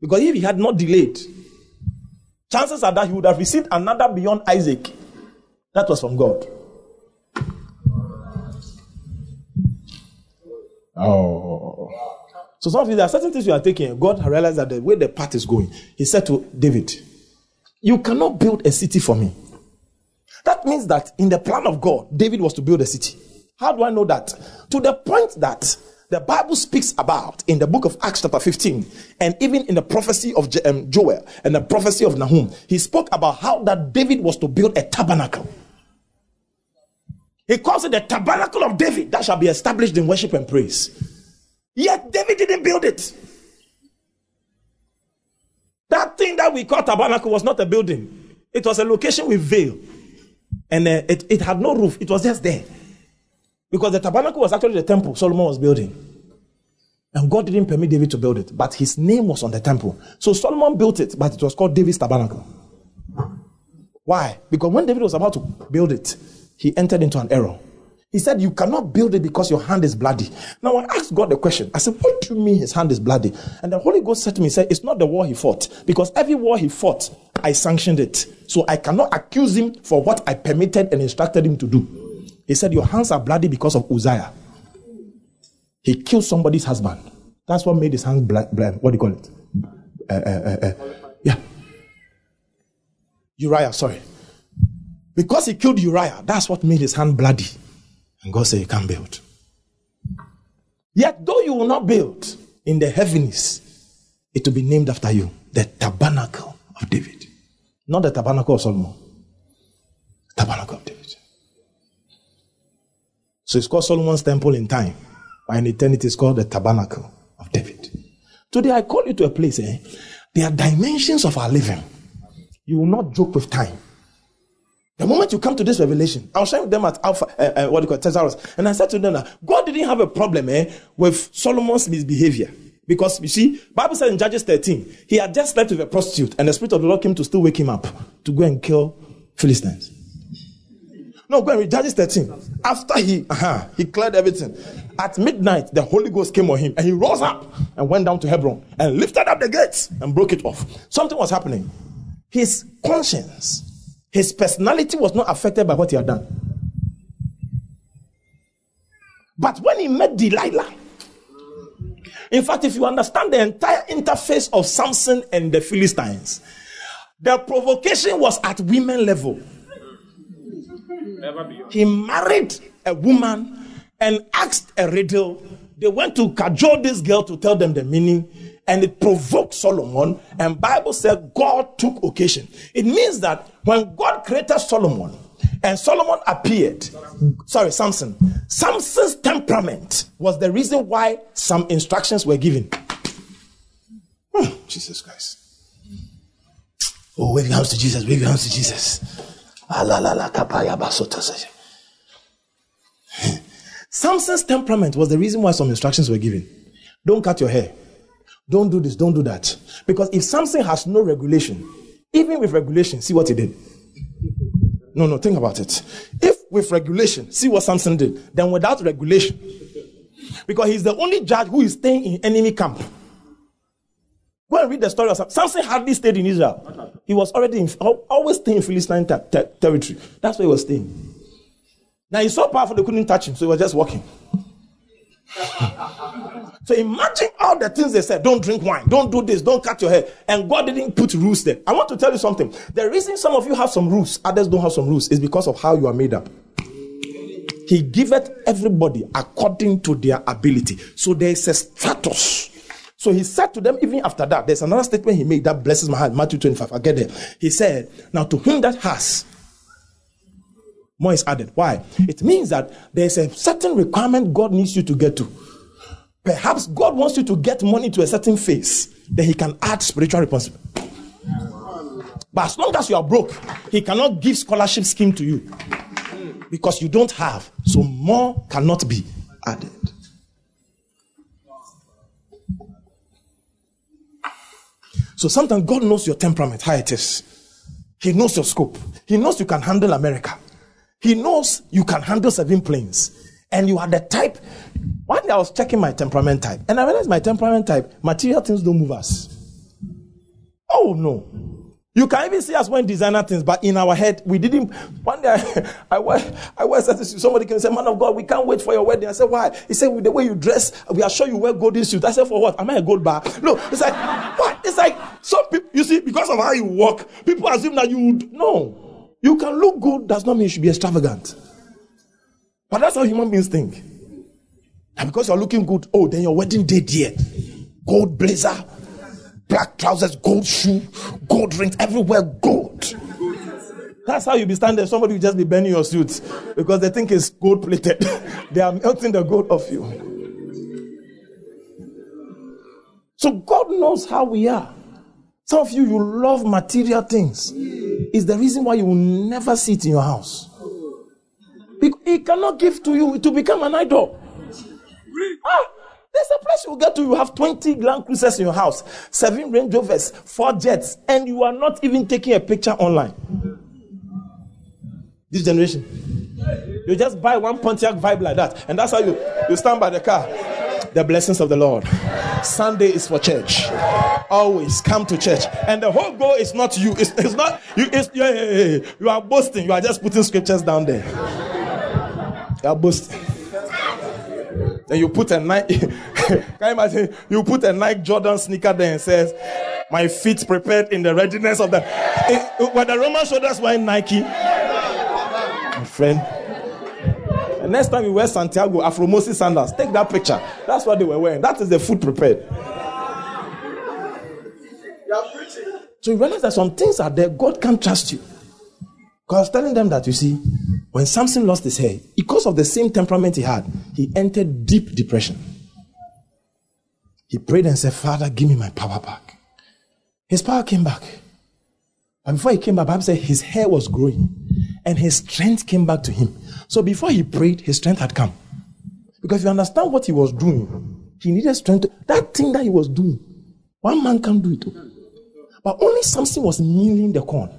Because if he had not delayed, chances are that he would have received another beyond Isaac. That was from God. Oh. So some of you, there are certain things you are taking. God realized that the way the path is going, He said to David, You cannot build a city for me. That means that in the plan of God, David was to build a city. How do I know that? To the point that the Bible speaks about in the book of Acts, chapter 15, and even in the prophecy of um, Joel and the prophecy of Nahum, he spoke about how that David was to build a tabernacle. He calls it the tabernacle of David that shall be established in worship and praise. Yet David didn't build it. That thing that we call tabernacle was not a building, it was a location with veil. And uh, it, it had no roof, it was just there. Because the tabernacle was actually the temple Solomon was building. And God didn't permit David to build it, but his name was on the temple. So Solomon built it, but it was called David's tabernacle. Why? Because when David was about to build it, he entered into an error. He said, You cannot build it because your hand is bloody. Now I asked God the question. I said, What do you mean his hand is bloody? And the Holy Ghost said to me, said, It's not the war he fought. Because every war he fought, I sanctioned it. So I cannot accuse him for what I permitted and instructed him to do. He said, Your hands are bloody because of Uzziah. He killed somebody's husband. That's what made his hands bloody. What do you call it? Uh, uh, uh, uh, yeah. Uriah, sorry. Because he killed Uriah, that's what made his hand bloody. And God said, You can't build. Yet, though you will not build in the heavens, it will be named after you the tabernacle of David. Not the tabernacle of Solomon. Tabernacle of David. So it's called Solomon's temple in time, but in eternity it's called the tabernacle of David. Today I call you to a place, eh? There are dimensions of our living. You will not joke with time. The moment you come to this revelation, I was sharing with them at Alpha, uh, uh, what do you call Thesaurus, and I said to them God didn't have a problem eh, with Solomon's misbehavior. Because you see, Bible says in Judges 13, he had just slept with a prostitute, and the Spirit of the Lord came to still wake him up to go and kill Philistines. No, go and read Judges 13. After he uh-huh, he cleared everything, at midnight the Holy Ghost came on him, and he rose up and went down to Hebron and lifted up the gates and broke it off. Something was happening. His conscience his personality was not affected by what he had done. But when he met Delilah, in fact, if you understand the entire interface of Samson and the Philistines, the provocation was at women level. He married a woman and asked a riddle. They went to cajole this girl to tell them the meaning, and it provoked Solomon. And Bible said God took occasion. It means that when God created Solomon, and Solomon appeared. Sorry, Samson. Samson's temperament was the reason why some instructions were given. Hmm, Jesus Christ. Oh, wave your hands to Jesus, wave your hands to Jesus. Samson's temperament was the reason why some instructions were given. Don't cut your hair. Don't do this, don't do that. Because if Samson has no regulation, even with regulation, see what he did. No, no, think about it. If with regulation, see what Samson did, then without regulation, because he's the only judge who is staying in enemy camp. Go and read the story of Samson. Samson hardly stayed in Israel. He was already in, always staying in Philistine ter- ter- territory. That's where he was staying. Now he's so powerful they couldn't touch him, so he was just walking. so imagine all the things they said. Don't drink wine. Don't do this. Don't cut your hair. And God didn't put rules there. I want to tell you something. The reason some of you have some rules, others don't have some rules, is because of how you are made up. He giveth everybody according to their ability. So there is a status. So he said to them, even after that, there's another statement he made that blesses my heart. Matthew 25. I get there. He said, Now to him that has, more is added. Why? It means that there's a certain requirement God needs you to get to. Perhaps God wants you to get money to a certain phase, then He can add spiritual responsibility. But as long as you are broke, He cannot give scholarship scheme to you because you don't have. So more cannot be added. So sometimes God knows your temperament, how it is. He knows your scope. He knows you can handle America. He knows you can handle seven planes. And you are the type. One day I was checking my temperament type, and I realized my temperament type, material things don't move us. Oh no. You can even see us when designer things, but in our head, we didn't. One day I, I, I, I was somebody can say, Man of God, we can't wait for your wedding. I said, Why? He said, With the way you dress, we are sure you wear golden suit. I said, For what? Am I a gold bar? No, it's like, What? It's like, some people, you see, because of how you walk, people assume that you. No. You can look good, does not mean you should be extravagant. But that's how human beings think. And because you're looking good, oh, then your wedding day, dear. Gold blazer, black trousers, gold shoe, gold rings, everywhere gold. That's how you be standing. Somebody will just be bending your suits because they think it's gold plated. they are melting the gold off you. So God knows how we are. Some of you, you love material things. Is the reason why you will never sit in your house. He cannot give to you to become an idol. Ah, there's a place you get to. You have 20 Land Cruisers in your house, seven Range Rovers, four jets, and you are not even taking a picture online. This generation. You just buy one Pontiac vibe like that, and that's how you, you stand by the car. The blessings of the Lord. Sunday is for church. Always come to church. And the whole goal is not you. It's, it's not you. It's, yeah, yeah, yeah. You are boasting. You are just putting scriptures down there. You are boasting. Then you put a Nike. can you imagine? You put a Nike Jordan sneaker there and says, "My feet prepared in the readiness of the." when the Roman soldiers wear Nike, my friend. The next time you wear Santiago Afromosi sandals, take that picture. That's what they were wearing. That is the food prepared. So you realize that some things are there, God can't trust you. Because telling them that, you see, when Samson lost his hair, because of the same temperament he had, he entered deep depression. He prayed and said, Father, give me my power back. His power came back. And before he came back, Bible said his hair was growing and his strength came back to him. So before he prayed, his strength had come. Because you understand what he was doing, he needed strength. To, that thing that he was doing, one man can't do it. But only Samson was milling the corn.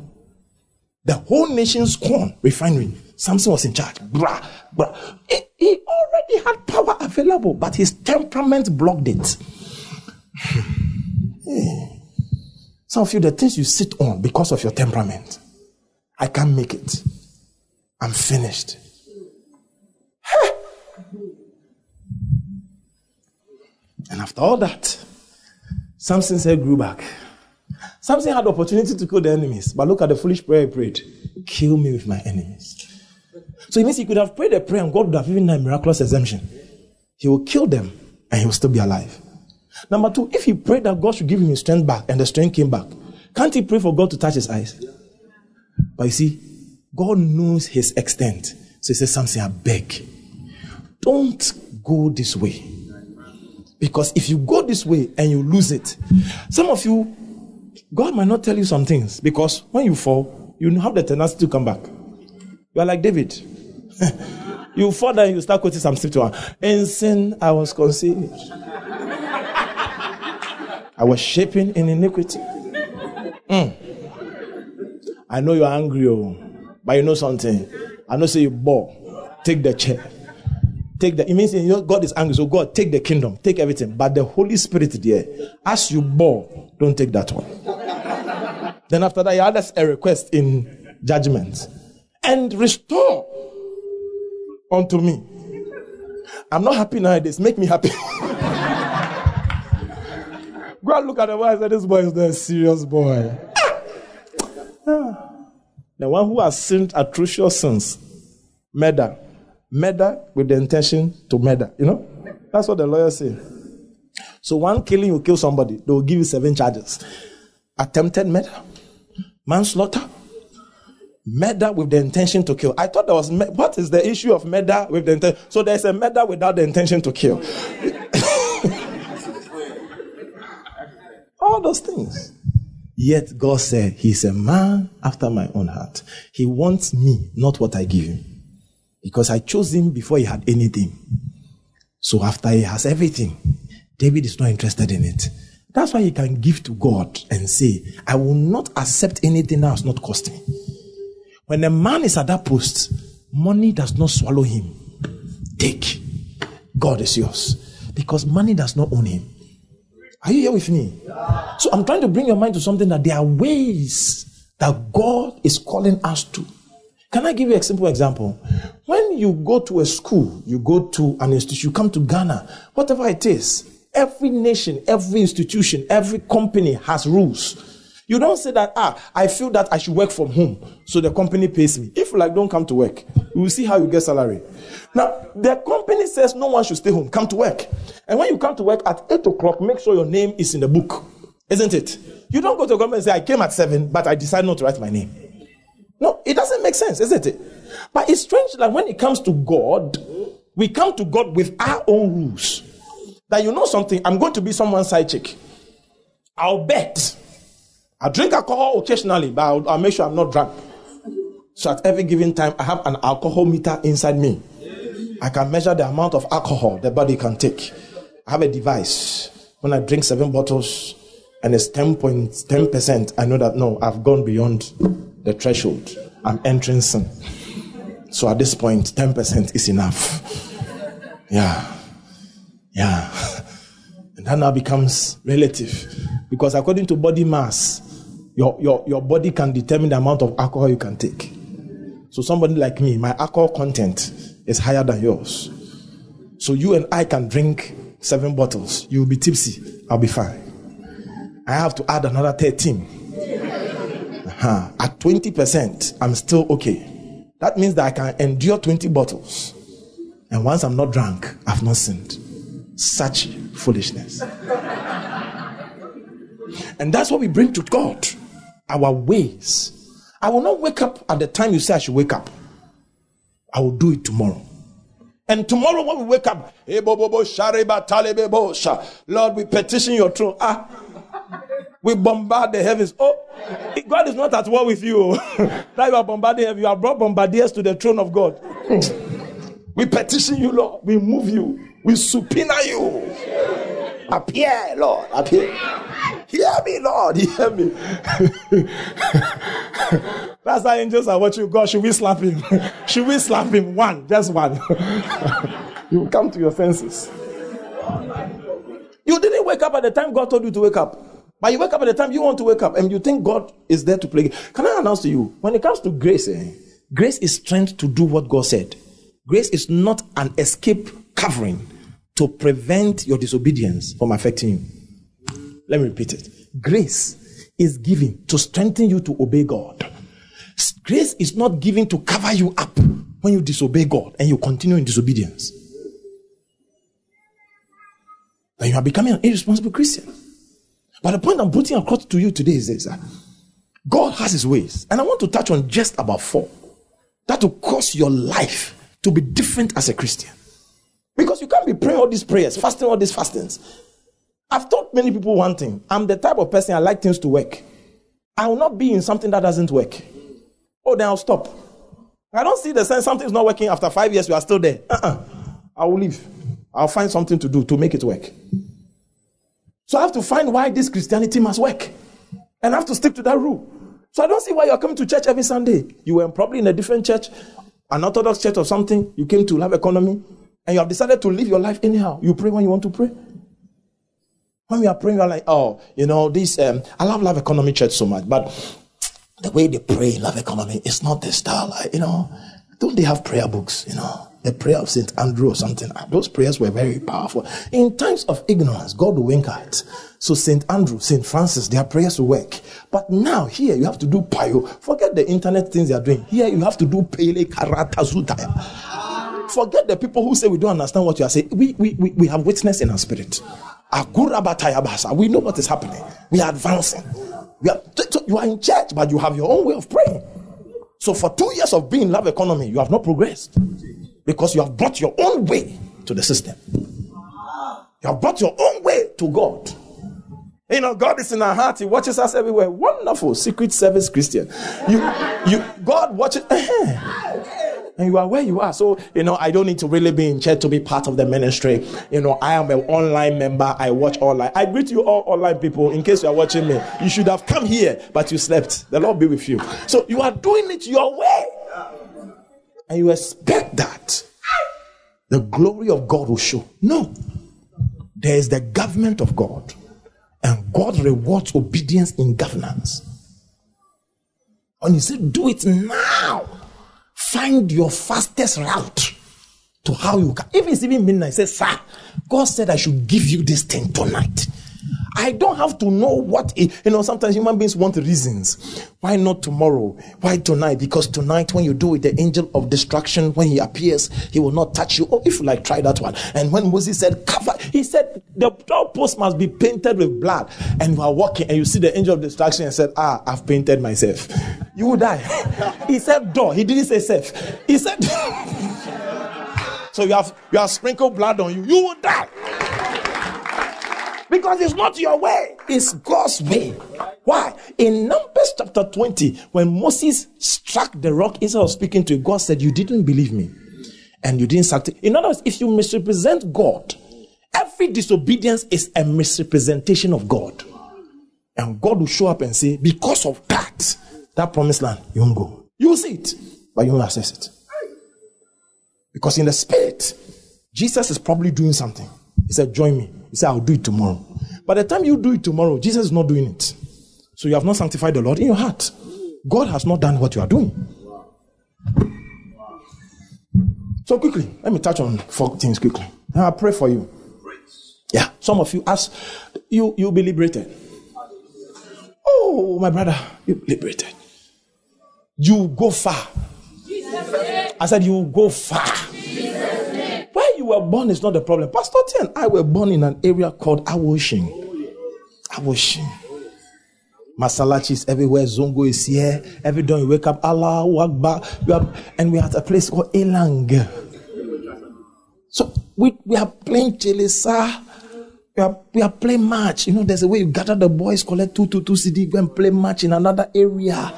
The whole nation's corn refinery. Samson was in charge. Blah, blah. He, he already had power available, but his temperament blocked it. Some of you, the things you sit on because of your temperament, I can't make it. I'm finished. And after all that, Samson's said, grew back. Samson had the opportunity to kill the enemies, but look at the foolish prayer he prayed kill me with my enemies. So it means he could have prayed a prayer and God would have given him a miraculous exemption. He will kill them and he will still be alive. Number two, if he prayed that God should give him his strength back and the strength came back, can't he pray for God to touch his eyes? But you see, God knows his extent. So he says, Samson, I beg, don't go this way. Because if you go this way and you lose it, some of you, God might not tell you some things because when you fall, you have the tenacity to come back. You are like David. you fall down, you start quoting Psalm 51. In sin, I was conceived. I was shaping in iniquity. Mm. I know you're angry, oh, but you know something. I know say you bore. Take the chair. Take the. It means you know God is angry, so God take the kingdom, take everything. But the Holy Spirit there, as you bore, don't take that one. then after that, he had a request in judgment and restore unto me. I'm not happy nowadays. Make me happy. Go and look at the boy and This boy is the serious boy. The one who has sinned atrocious sins, murder, murder with the intention to murder. You know? That's what the lawyer say. So one killing, you kill somebody, they will give you seven charges. Attempted murder, manslaughter, murder with the intention to kill. I thought there was, what is the issue of murder with the intention? So there's a murder without the intention to kill. All those things. Yet God said, He's a man after my own heart. He wants me, not what I give him. Because I chose him before he had anything. So after he has everything, David is not interested in it. That's why he can give to God and say, I will not accept anything that has not cost me. When a man is at that post, money does not swallow him. Take. God is yours. Because money does not own him. Are you here with me? So I'm trying to bring your mind to something that there are ways that God is calling us to. Can I give you a simple example? When you go to a school, you go to an institution, you come to Ghana, whatever it is, every nation, every institution, every company has rules. You don't say that, ah, I feel that I should work from home, so the company pays me. If like, don't come to work. We will see how you get salary. Now, the company says no one should stay home, come to work. And when you come to work at 8 o'clock, make sure your name is in the book. Isn't it? You don't go to company and say, I came at 7, but I decided not to write my name. No, it doesn't make sense, isn't it? But it's strange that when it comes to God, we come to God with our own rules. That you know something, I'm going to be someone's side chick. I'll bet I drink alcohol occasionally, but I'll, I'll, make sure I'm not drunk. So at every given time, I have an alcohol meter inside me. I can measure the amount of alcohol the body can take. I have a device. When I drink seven bottles and it's 10.10%, I know that no, I've gone beyond the threshold. I'm entering sin. So at this point, 10% is enough. Yeah. Yeah. And that now becomes relative. Because according to body mass, your, your, your body can determine the amount of alcohol you can take. So, somebody like me, my alcohol content is higher than yours. So, you and I can drink seven bottles. You'll be tipsy. I'll be fine. I have to add another 13. Uh-huh. At 20%, I'm still okay. That means that I can endure 20 bottles. And once I'm not drunk, I've not sinned. Such foolishness. and that's what we bring to God our ways. I will not wake up at the time you say I should wake up. I will do it tomorrow. And tomorrow when we wake up, Lord, we petition your throne. Ah, we bombard the heavens. Oh, God is not at war with you. now you are bombarding heaven. You have brought bombardiers to the throne of God. we petition you, Lord. We move you. We subpoena you. Appear, Lord. Appear. Hear me, Lord. Hear me. That's how angels are watching God. Should we slap him? Should we slap him? One, just one. you come to your senses. You didn't wake up at the time God told you to wake up. But you wake up at the time you want to wake up and you think God is there to play. Can I announce to you, when it comes to grace, eh, grace is strength to do what God said. Grace is not an escape covering to prevent your disobedience from affecting you. Let me repeat it. Grace is given to strengthen you to obey God. Grace is not given to cover you up when you disobey God and you continue in disobedience. Then you are becoming an irresponsible Christian. But the point I'm putting across to you today is this uh, God has his ways. And I want to touch on just about four that will cause your life to be different as a Christian. Because you can't be praying all these prayers, fasting all these fastings. I've taught many people one thing. I'm the type of person I like things to work. I will not be in something that doesn't work. Oh, then I'll stop. I don't see the sense something's not working after five years, you are still there. Uh-uh. I will leave. I'll find something to do to make it work. So I have to find why this Christianity must work. And I have to stick to that rule. So I don't see why you're coming to church every Sunday. You were probably in a different church, an Orthodox church or something. You came to Love Economy, and you have decided to live your life anyhow. You pray when you want to pray. When we are praying, we are like, oh, you know, this, um, I love Love Economy Church so much, but the way they pray in Love Economy is not the style. Like, you know, don't they have prayer books, you know? The prayer of St. Andrew or something. Those prayers were very powerful. In times of ignorance, God will wink at. So St. Andrew, St. Francis, their prayers will work. But now here you have to do payo. Forget the internet things they are doing. Here you have to do pele karata zutaya. Forget the people who say we don't understand what you are saying. We, we, we, we have witness in our spirit. We know what is happening. We are advancing. We are, you are in church, but you have your own way of praying. So for two years of being love economy, you have not progressed because you have brought your own way to the system. You have brought your own way to God. You know, God is in our heart. He watches us everywhere. Wonderful, secret service Christian. You, you, God watches. Uh-huh. And you are where you are. So, you know, I don't need to really be in church to be part of the ministry. You know, I am an online member. I watch online. I greet you all online people in case you are watching me. You should have come here, but you slept. The Lord be with you. So you are doing it your way. And you expect that the glory of God will show. No. There is the government of God. And God rewards obedience in governance. And He said, do it now. Find your fastest route to how you can. If it's even midnight, say, Sir, God said I should give you this thing tonight. I don't have to know what it, you know. Sometimes human beings want reasons. Why not tomorrow? Why tonight? Because tonight, when you do it, the angel of destruction, when he appears, he will not touch you. Oh, if you like, try that one. And when Moses said, cover, he said, the doorpost must be painted with blood. And you are walking and you see the angel of destruction and said, Ah, I've painted myself. You will die. he said, door. He didn't say self. He said, So you have you have sprinkled blood on you. You will die. Because it's not your way, it's God's way. Why? In Numbers chapter 20, when Moses struck the rock instead of speaking to God said, You didn't believe me. And you didn't sacrifice. In other words, if you misrepresent God, every disobedience is a misrepresentation of God. And God will show up and say, Because of that, that promised land, you won't go. See it, but you won't access it. Because in the spirit, Jesus is probably doing something. He said, Join me. He said, I'll do it tomorrow. By the time you do it tomorrow, Jesus is not doing it. So you have not sanctified the Lord in your heart. God has not done what you are doing. So quickly, let me touch on four things quickly. Now I pray for you. Yeah, some of you ask, you you'll be liberated. Oh, my brother, you liberated. You go far. I said you go far you were born is not the problem. Pastor T and I were born in an area called Awoshin. Awoshin. is everywhere. Zongo is here. Every day you wake up, Allah Akbar. and we are at a place called Elang. So we, we are playing Chelisa. We are, we are playing match. You know, there's a way you gather the boys, collect two, two, two CD, go and play match in another area.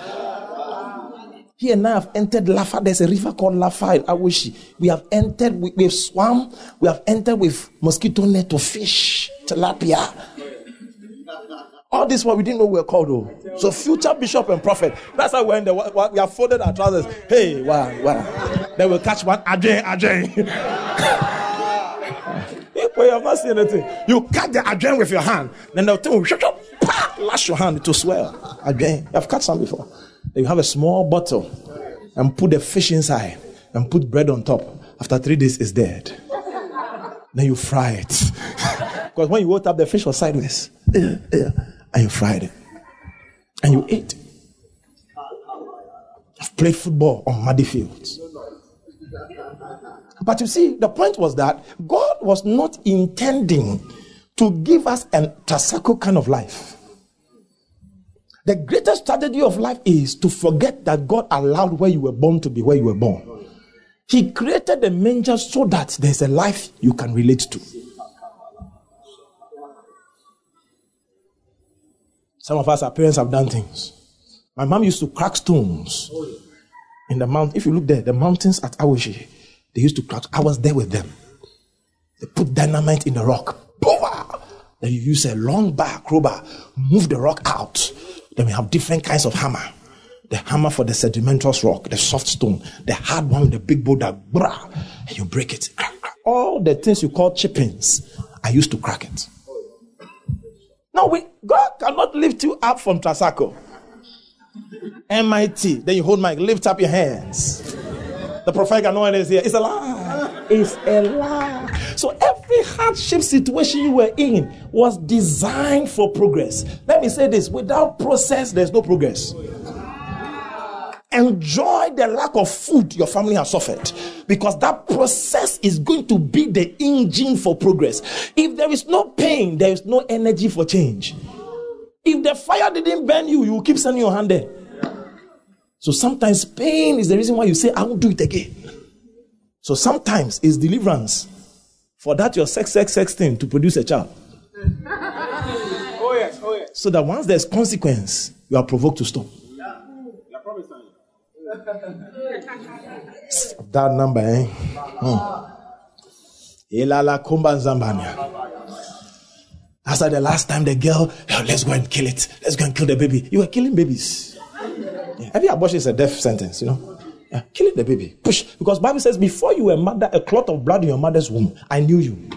Here now I've entered Lafa. There's a river called Lafa in Awoshie. We have entered, we, we've swam, we have entered with mosquito net to fish, tilapia. All this what we didn't know we were called though. So future bishop and prophet. That's how we're in the we have folded our trousers. Hey, wow, wow. Then we'll catch one Ajay, Ajay. well, you have not seen anything. You cut the Ajay with your hand. Then the thing will shut up, lash your hand to swell. Ajay. You have cut some before you have a small bottle and put the fish inside and put bread on top. After three days, it's dead. Then you fry it. because when you woke up, the fish was sideways. And you fried it. And you ate. I've played football on muddy fields. But you see, the point was that God was not intending to give us a Tasako kind of life. The greatest tragedy of life is to forget that God allowed where you were born to be where you were born. He created the manger so that there's a life you can relate to. Some of us, our parents have done things. My mom used to crack stones in the mountain. If you look there, the mountains at Awoshie, they used to crack. I was there with them. They put dynamite in the rock. Then you use a long bar, crowbar, move the rock out. Then we have different kinds of hammer. The hammer for the sedimentous rock, the soft stone, the hard one the big boulder, brah, and you break it. All the things you call chippings, I used to crack it. Now, we, God cannot lift you up from Tasako. MIT. Then you hold my lift up your hands. The prophetic anointing is here. It's a lie. It's a lie. So every hardship situation you were in was designed for progress. Let me say this without process, there's no progress. Enjoy the lack of food your family has suffered because that process is going to be the engine for progress. If there is no pain, there is no energy for change. If the fire didn't burn you, you keep sending your hand there. So sometimes pain is the reason why you say, I won't do it again. So sometimes it's deliverance for that your sex, sex, sex thing to produce a child. Oh, yes, oh, yes. So that once there's consequence, you are provoked to stop. That number, eh? Hmm. That's like the last time the girl, oh, let's go and kill it. Let's go and kill the baby. You were killing babies. Yeah. Every abortion is a death sentence, you know. Yeah. Killing the baby. Push. Because Bible says, before you were mother, a clot of blood in your mother's womb, I knew you.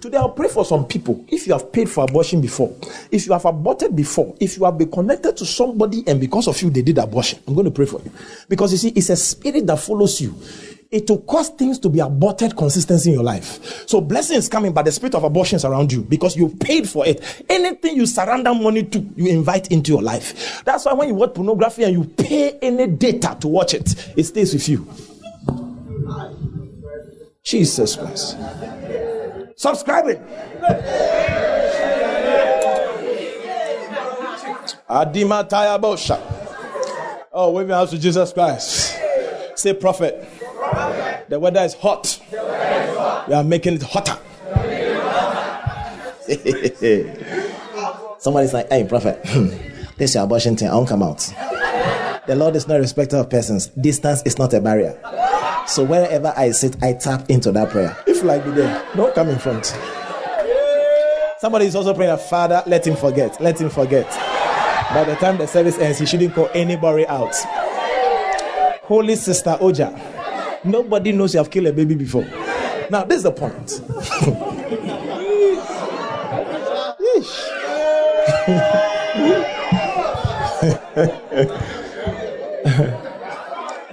Today I'll pray for some people. If you have paid for abortion before, if you have aborted before, if you have been connected to somebody and because of you they did abortion, I'm going to pray for you. Because you see, it's a spirit that follows you. It will cause things to be aborted consistency in your life. So blessings coming, but the spirit of abortion is around you because you paid for it. Anything you surrender money to, you invite into your life. That's why when you watch pornography and you pay any data to watch it, it stays with you. Jesus Christ. Subscribing. Adima Tayabosha. Oh, wave your hands to Jesus Christ. Say, prophet. The weather is hot. We are making it hotter. Somebody's like, hey, prophet, this is abortion thing. I won't come out. The Lord is not a respecter of persons. Distance is not a barrier. So wherever I sit, I tap into that prayer. If like be there, don't come in front. Somebody is also praying, Father, let him forget. Let him forget. By the time the service ends, he shouldn't call anybody out. Holy Sister Oja, nobody knows you have killed a baby before. Now, this is the point.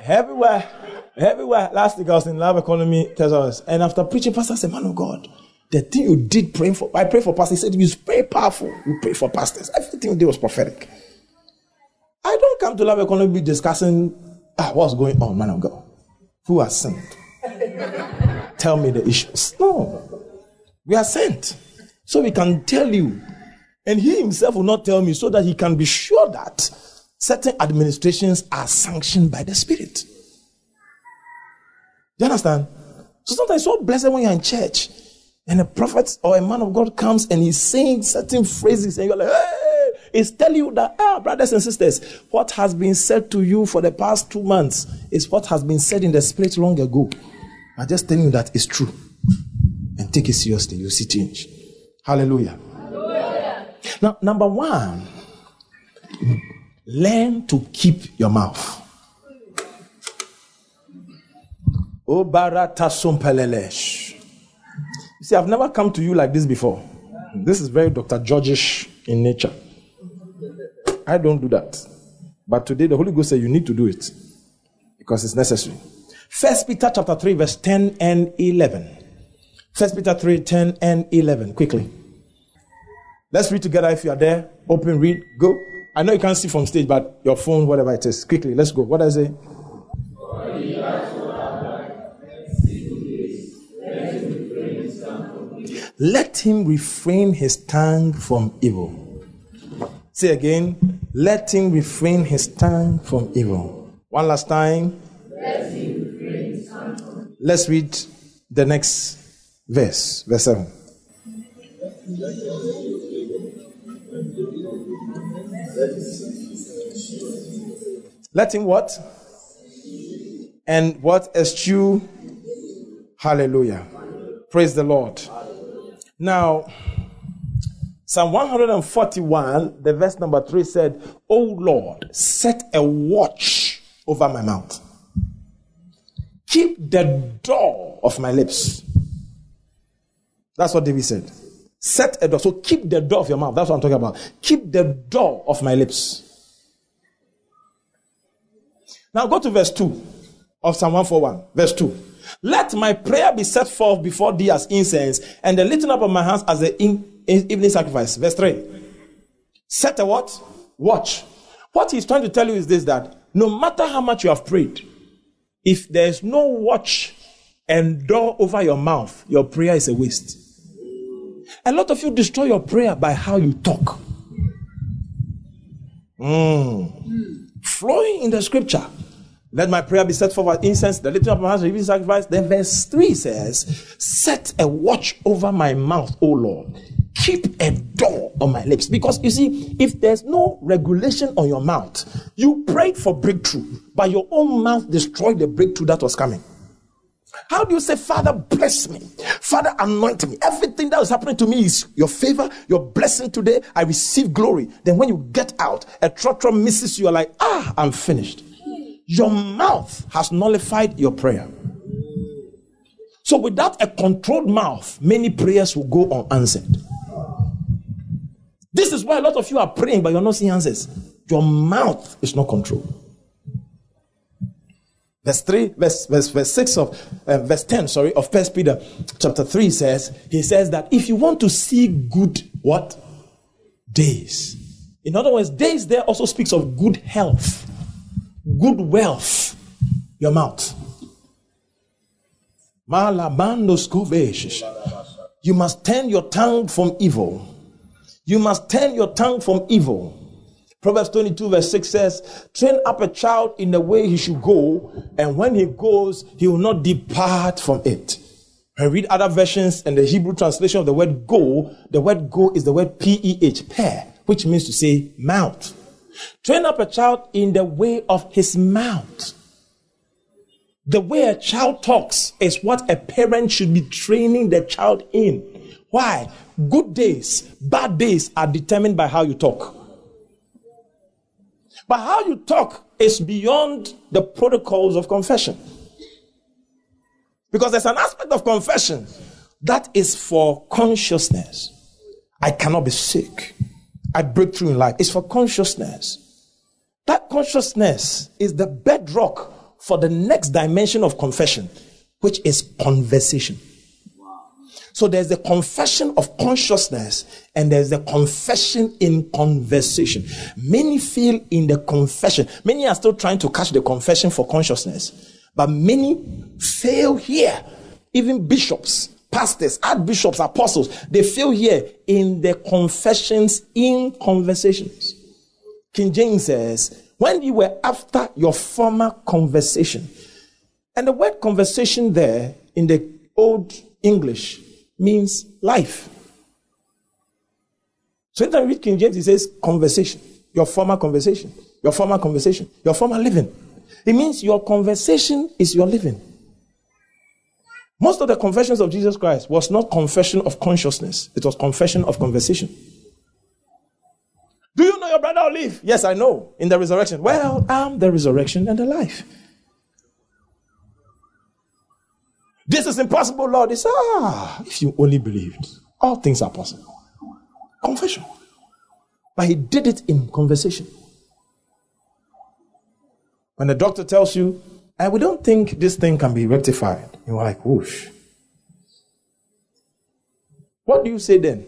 everywhere, everywhere. Last week I was in Love economy, tells us. And after preaching, Pastor said, Man of God, the thing you did praying for, I prayed for pastors. He said, You pray powerful. You pray for pastors. Everything you did was prophetic. I don't come to Love economy discussing ah, what's going on, man of God. Who has sinned? Tell me the issues. No. We are sent. So we can tell you. And he himself will not tell me so that he can be sure that certain administrations are sanctioned by the Spirit. Do you understand? So sometimes it's so blessed when you're in church and a prophet or a man of God comes and he's saying certain phrases and you're like, hey, it's telling you that, ah, brothers and sisters, what has been said to you for the past two months is what has been said in the spirit long ago. I'm just telling you that it's true. And take it seriously, you'll see change. Hallelujah. Hallelujah. Now, number one, learn to keep your mouth. Sumpelelesh. You see, I've never come to you like this before. This is very Dr. Georgish in nature. I don't do that. But today the Holy Ghost said you need to do it because it's necessary. First Peter chapter 3, verse 10 and 11. First Peter 3 10 and 11. Quickly. Let's read together if you are there. Open, read, go. I know you can't see from stage, but your phone, whatever it is. Quickly, let's go. What does it? Let him refrain his tongue from evil. Say again. Let him refrain his tongue from evil. One last time. Let him refrain his tongue from Let's read the next verse, verse 7. Let him what? And what eschew? Hallelujah. Praise the Lord. Now, Psalm 141, the verse number 3 said, O Lord, set a watch over my mouth. Keep the door of my lips. That's what David said. Set a door. So keep the door of your mouth. That's what I'm talking about. Keep the door of my lips. Now go to verse 2 of Psalm 141. Verse 2. Let my prayer be set forth before thee as incense, and the lifting up of my hands as the in, evening sacrifice. Verse 3. Set a what? Watch. What he's trying to tell you is this that no matter how much you have prayed, if there's no watch and door over your mouth, your prayer is a waste. A lot of you destroy your prayer by how you talk. Mm. Flowing in the scripture. Let my prayer be set as incense, the lifting of my hands, the sacrifice. Then verse 3 says, Set a watch over my mouth, O Lord. Keep a door on my lips. Because you see, if there's no regulation on your mouth, you prayed for breakthrough, but your own mouth destroyed the breakthrough that was coming. How do you say, Father, bless me? Father, anoint me. Everything that is happening to me is your favor, your blessing today. I receive glory. Then when you get out, a trotro misses you, are like, ah, I'm finished. Your mouth has nullified your prayer. So without a controlled mouth, many prayers will go unanswered. This is why a lot of you are praying, but you're not seeing answers. Your mouth is not controlled. Verse 3, verse, verse, verse 6 of uh, verse 10, sorry, of First Peter chapter 3 says, he says that if you want to see good what? Days. In other words, days there also speaks of good health, good wealth, your mouth. You must turn your tongue from evil. You must turn your tongue from evil. Proverbs 22 verse 6 says, train up a child in the way he should go, and when he goes, he will not depart from it. I read other versions and the Hebrew translation of the word go, the word go is the word P-E-H, pair, which means to say mouth. Train up a child in the way of his mouth. The way a child talks is what a parent should be training the child in. Why? Good days, bad days are determined by how you talk. But how you talk is beyond the protocols of confession. Because there's an aspect of confession that is for consciousness. I cannot be sick. I break through in life. It's for consciousness. That consciousness is the bedrock for the next dimension of confession, which is conversation. So there's the confession of consciousness and there's the confession in conversation. Many feel in the confession. Many are still trying to catch the confession for consciousness, but many fail here. Even bishops, pastors, archbishops, apostles, they fail here in the confessions in conversations. King James says, when you were after your former conversation, and the word conversation there in the old English means life. So anytime you read King James, he says conversation, your former conversation, your former conversation, your former living. It means your conversation is your living. Most of the confessions of Jesus Christ was not confession of consciousness, it was confession of conversation. Do you know your brother will live? Yes, I know. In the resurrection. Well, I'm the resurrection and the life. This is impossible, Lord. It's ah, if you only believed, all things are possible. Confession. But he did it in conversation. When the doctor tells you, and we don't think this thing can be rectified, you're like, whoosh. What do you say then?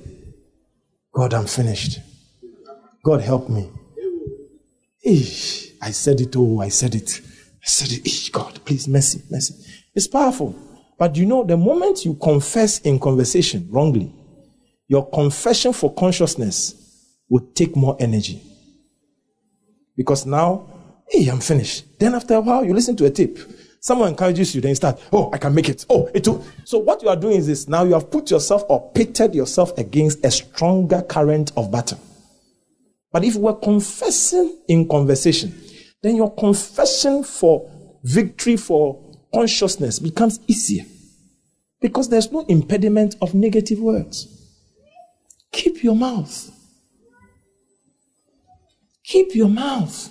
God, I'm finished. God, help me. Eesh, I said it, oh, I said it. I said it. Eesh, God, please, mercy, mercy. It's powerful. But you know, the moment you confess in conversation wrongly, your confession for consciousness will take more energy. Because now, hey, I'm finished. Then after a while, you listen to a tape. Someone encourages you, then you start, oh, I can make it. Oh, it will. So what you are doing is this. Now you have put yourself or pitted yourself against a stronger current of battle. But if we're confessing in conversation, then your confession for victory, for consciousness becomes easier. Because there's no impediment of negative words. Keep your mouth. Keep your mouth.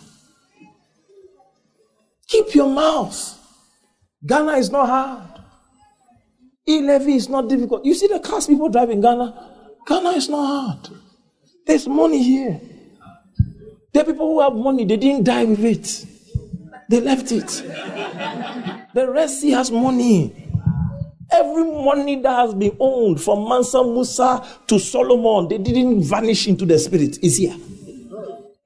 Keep your mouth. Ghana is not hard. E-levy is not difficult. You see the cars people drive in Ghana? Ghana is not hard. There's money here. There are people who have money, they didn't die with it. They left it. The Red Sea has money. Every money that has been owned from Mansa Musa to Solomon, they didn't vanish into the spirit, is here.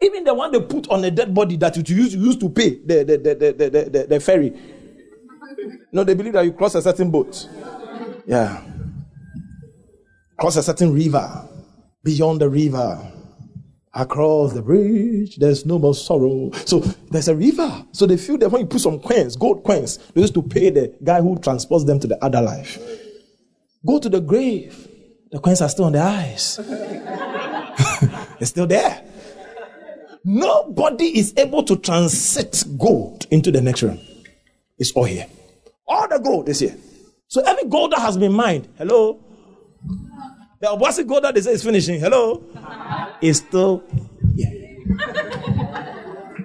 Even the one they put on a dead body that you used, to pay the, the, the, the, the, the ferry. No, they believe that you cross a certain boat. Yeah. Cross a certain river. Beyond the river. Across the bridge, there's no more sorrow. So there's a river. So they feel that when you put some coins, gold coins, they used to pay the guy who transports them to the other life. Go to the grave. The coins are still on the eyes. They're still there. Nobody is able to transit gold into the next realm. It's all here. All the gold is here. So every gold that has been mined, hello? The Obuasi gold that they say is finishing, hello? Is still here.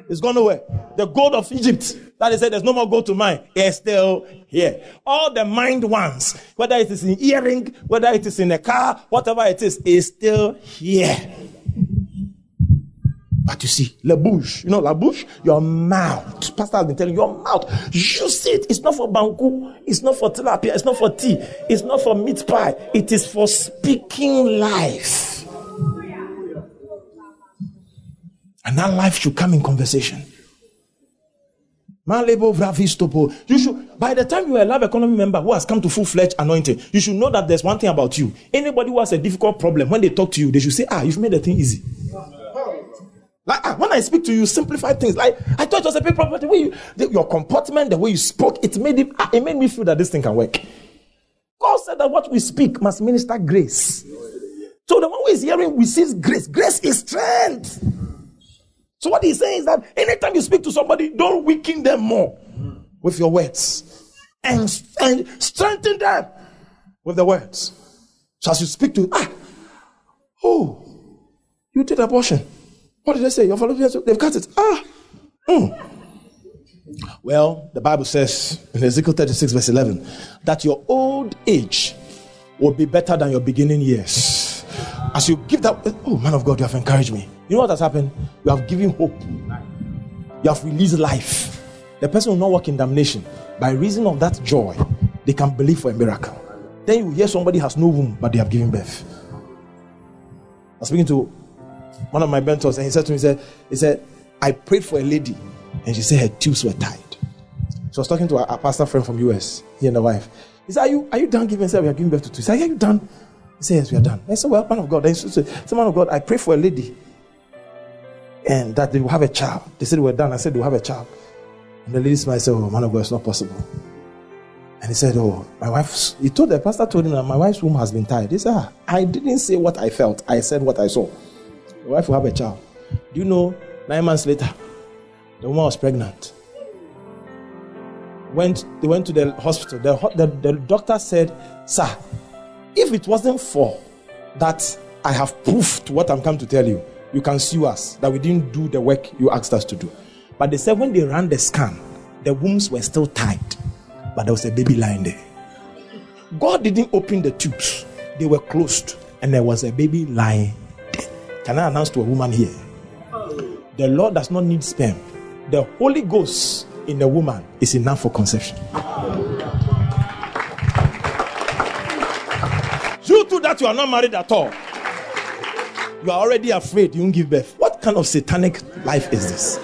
it's gone nowhere. The gold of Egypt that they said there's no more gold to mine is still here. All the mined ones, whether it is in earring, whether it is in a car, whatever it is, is still here. But you see, la bouche, you know, la bouche, your mouth. Pastor has been telling you, your mouth. Use it. It's not for banku. It's not for tilapia. It's not for tea. It's not for meat pie. It is for speaking life. And that life should come in conversation. You should, by the time you are a love economy member who has come to full fledged anointing, you should know that there's one thing about you. Anybody who has a difficult problem, when they talk to you, they should say, Ah, you've made the thing easy. Like ah, when I speak to you, simplify things. Like I thought it was a big problem. The way you, the, your comportment, the way you spoke, it made it, ah, it made me feel that this thing can work. God said that what we speak must minister grace. So the one who is hearing receives grace. Grace is strength. So what he's saying is that anytime you speak to somebody, don't weaken them more with your words and, and strengthen them with the words. So as you speak to, ah, oh, you did abortion. What did they say? Your followers, they've cut it. Ah. Mm. Well, the Bible says in Ezekiel 36, verse 11, that your old age will be better than your beginning years. As you give that, oh man of God, you have encouraged me. You know what has happened? You have given hope. You have released life. The person will not walk in damnation. By reason of that joy, they can believe for a miracle. Then you hear somebody has no womb, but they have given birth. I was speaking to one of my mentors, and he said to me, he said, he said, I prayed for a lady, and she said her tubes were tied. She was talking to a, pastor friend from US, he and the wife. He said, Are you are you done giving? He said, We are giving birth to two. He said, Are you done? He said, Yes, we are done. I said, Well, man of God. He said, Man of God, I pray for a lady and that they will have a child. They said, We're done. I said, will have a child. And the lady smiled said, Oh, man of God, it's not possible. And he said, Oh, my wife's, he told the pastor told him that my wife's womb has been tied. He said, ah, I didn't say what I felt, I said what I saw. The wife will have a child. Do you know, nine months later, the woman was pregnant. Went, they went to the hospital. The, the, the doctor said, Sir, if it wasn't for that I have proof what I'm come to tell you, you can sue us that we didn't do the work you asked us to do. But they said when they ran the scan, the wombs were still tied, but there was a baby lying there. God didn't open the tubes, they were closed, and there was a baby lying. Can I announce to a woman here? The Lord does not need sperm, the Holy Ghost in the woman is enough for conception. You too that you are not married at all. You are already afraid you won't give birth. What kind of satanic life is this?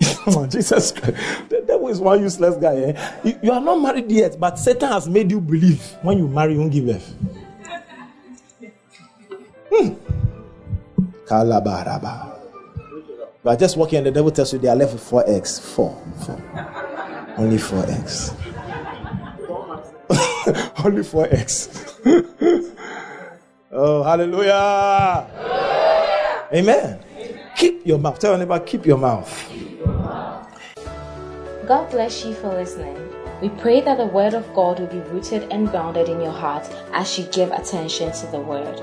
Jesus Christ. The devil is one useless guy. Eh? You, you, are not married yet, but Satan has made you believe when you marry, you won't give birth. Hmm. Kalabaraba. You are just walking and the devil tells you they are left with four eggs. Four. Four. Only four eggs. Only four eggs. oh, hallelujah. Amen. Keep your mouth. Tell neighbor, keep your mouth. God bless you for listening. We pray that the Word of God will be rooted and grounded in your heart as you give attention to the Word.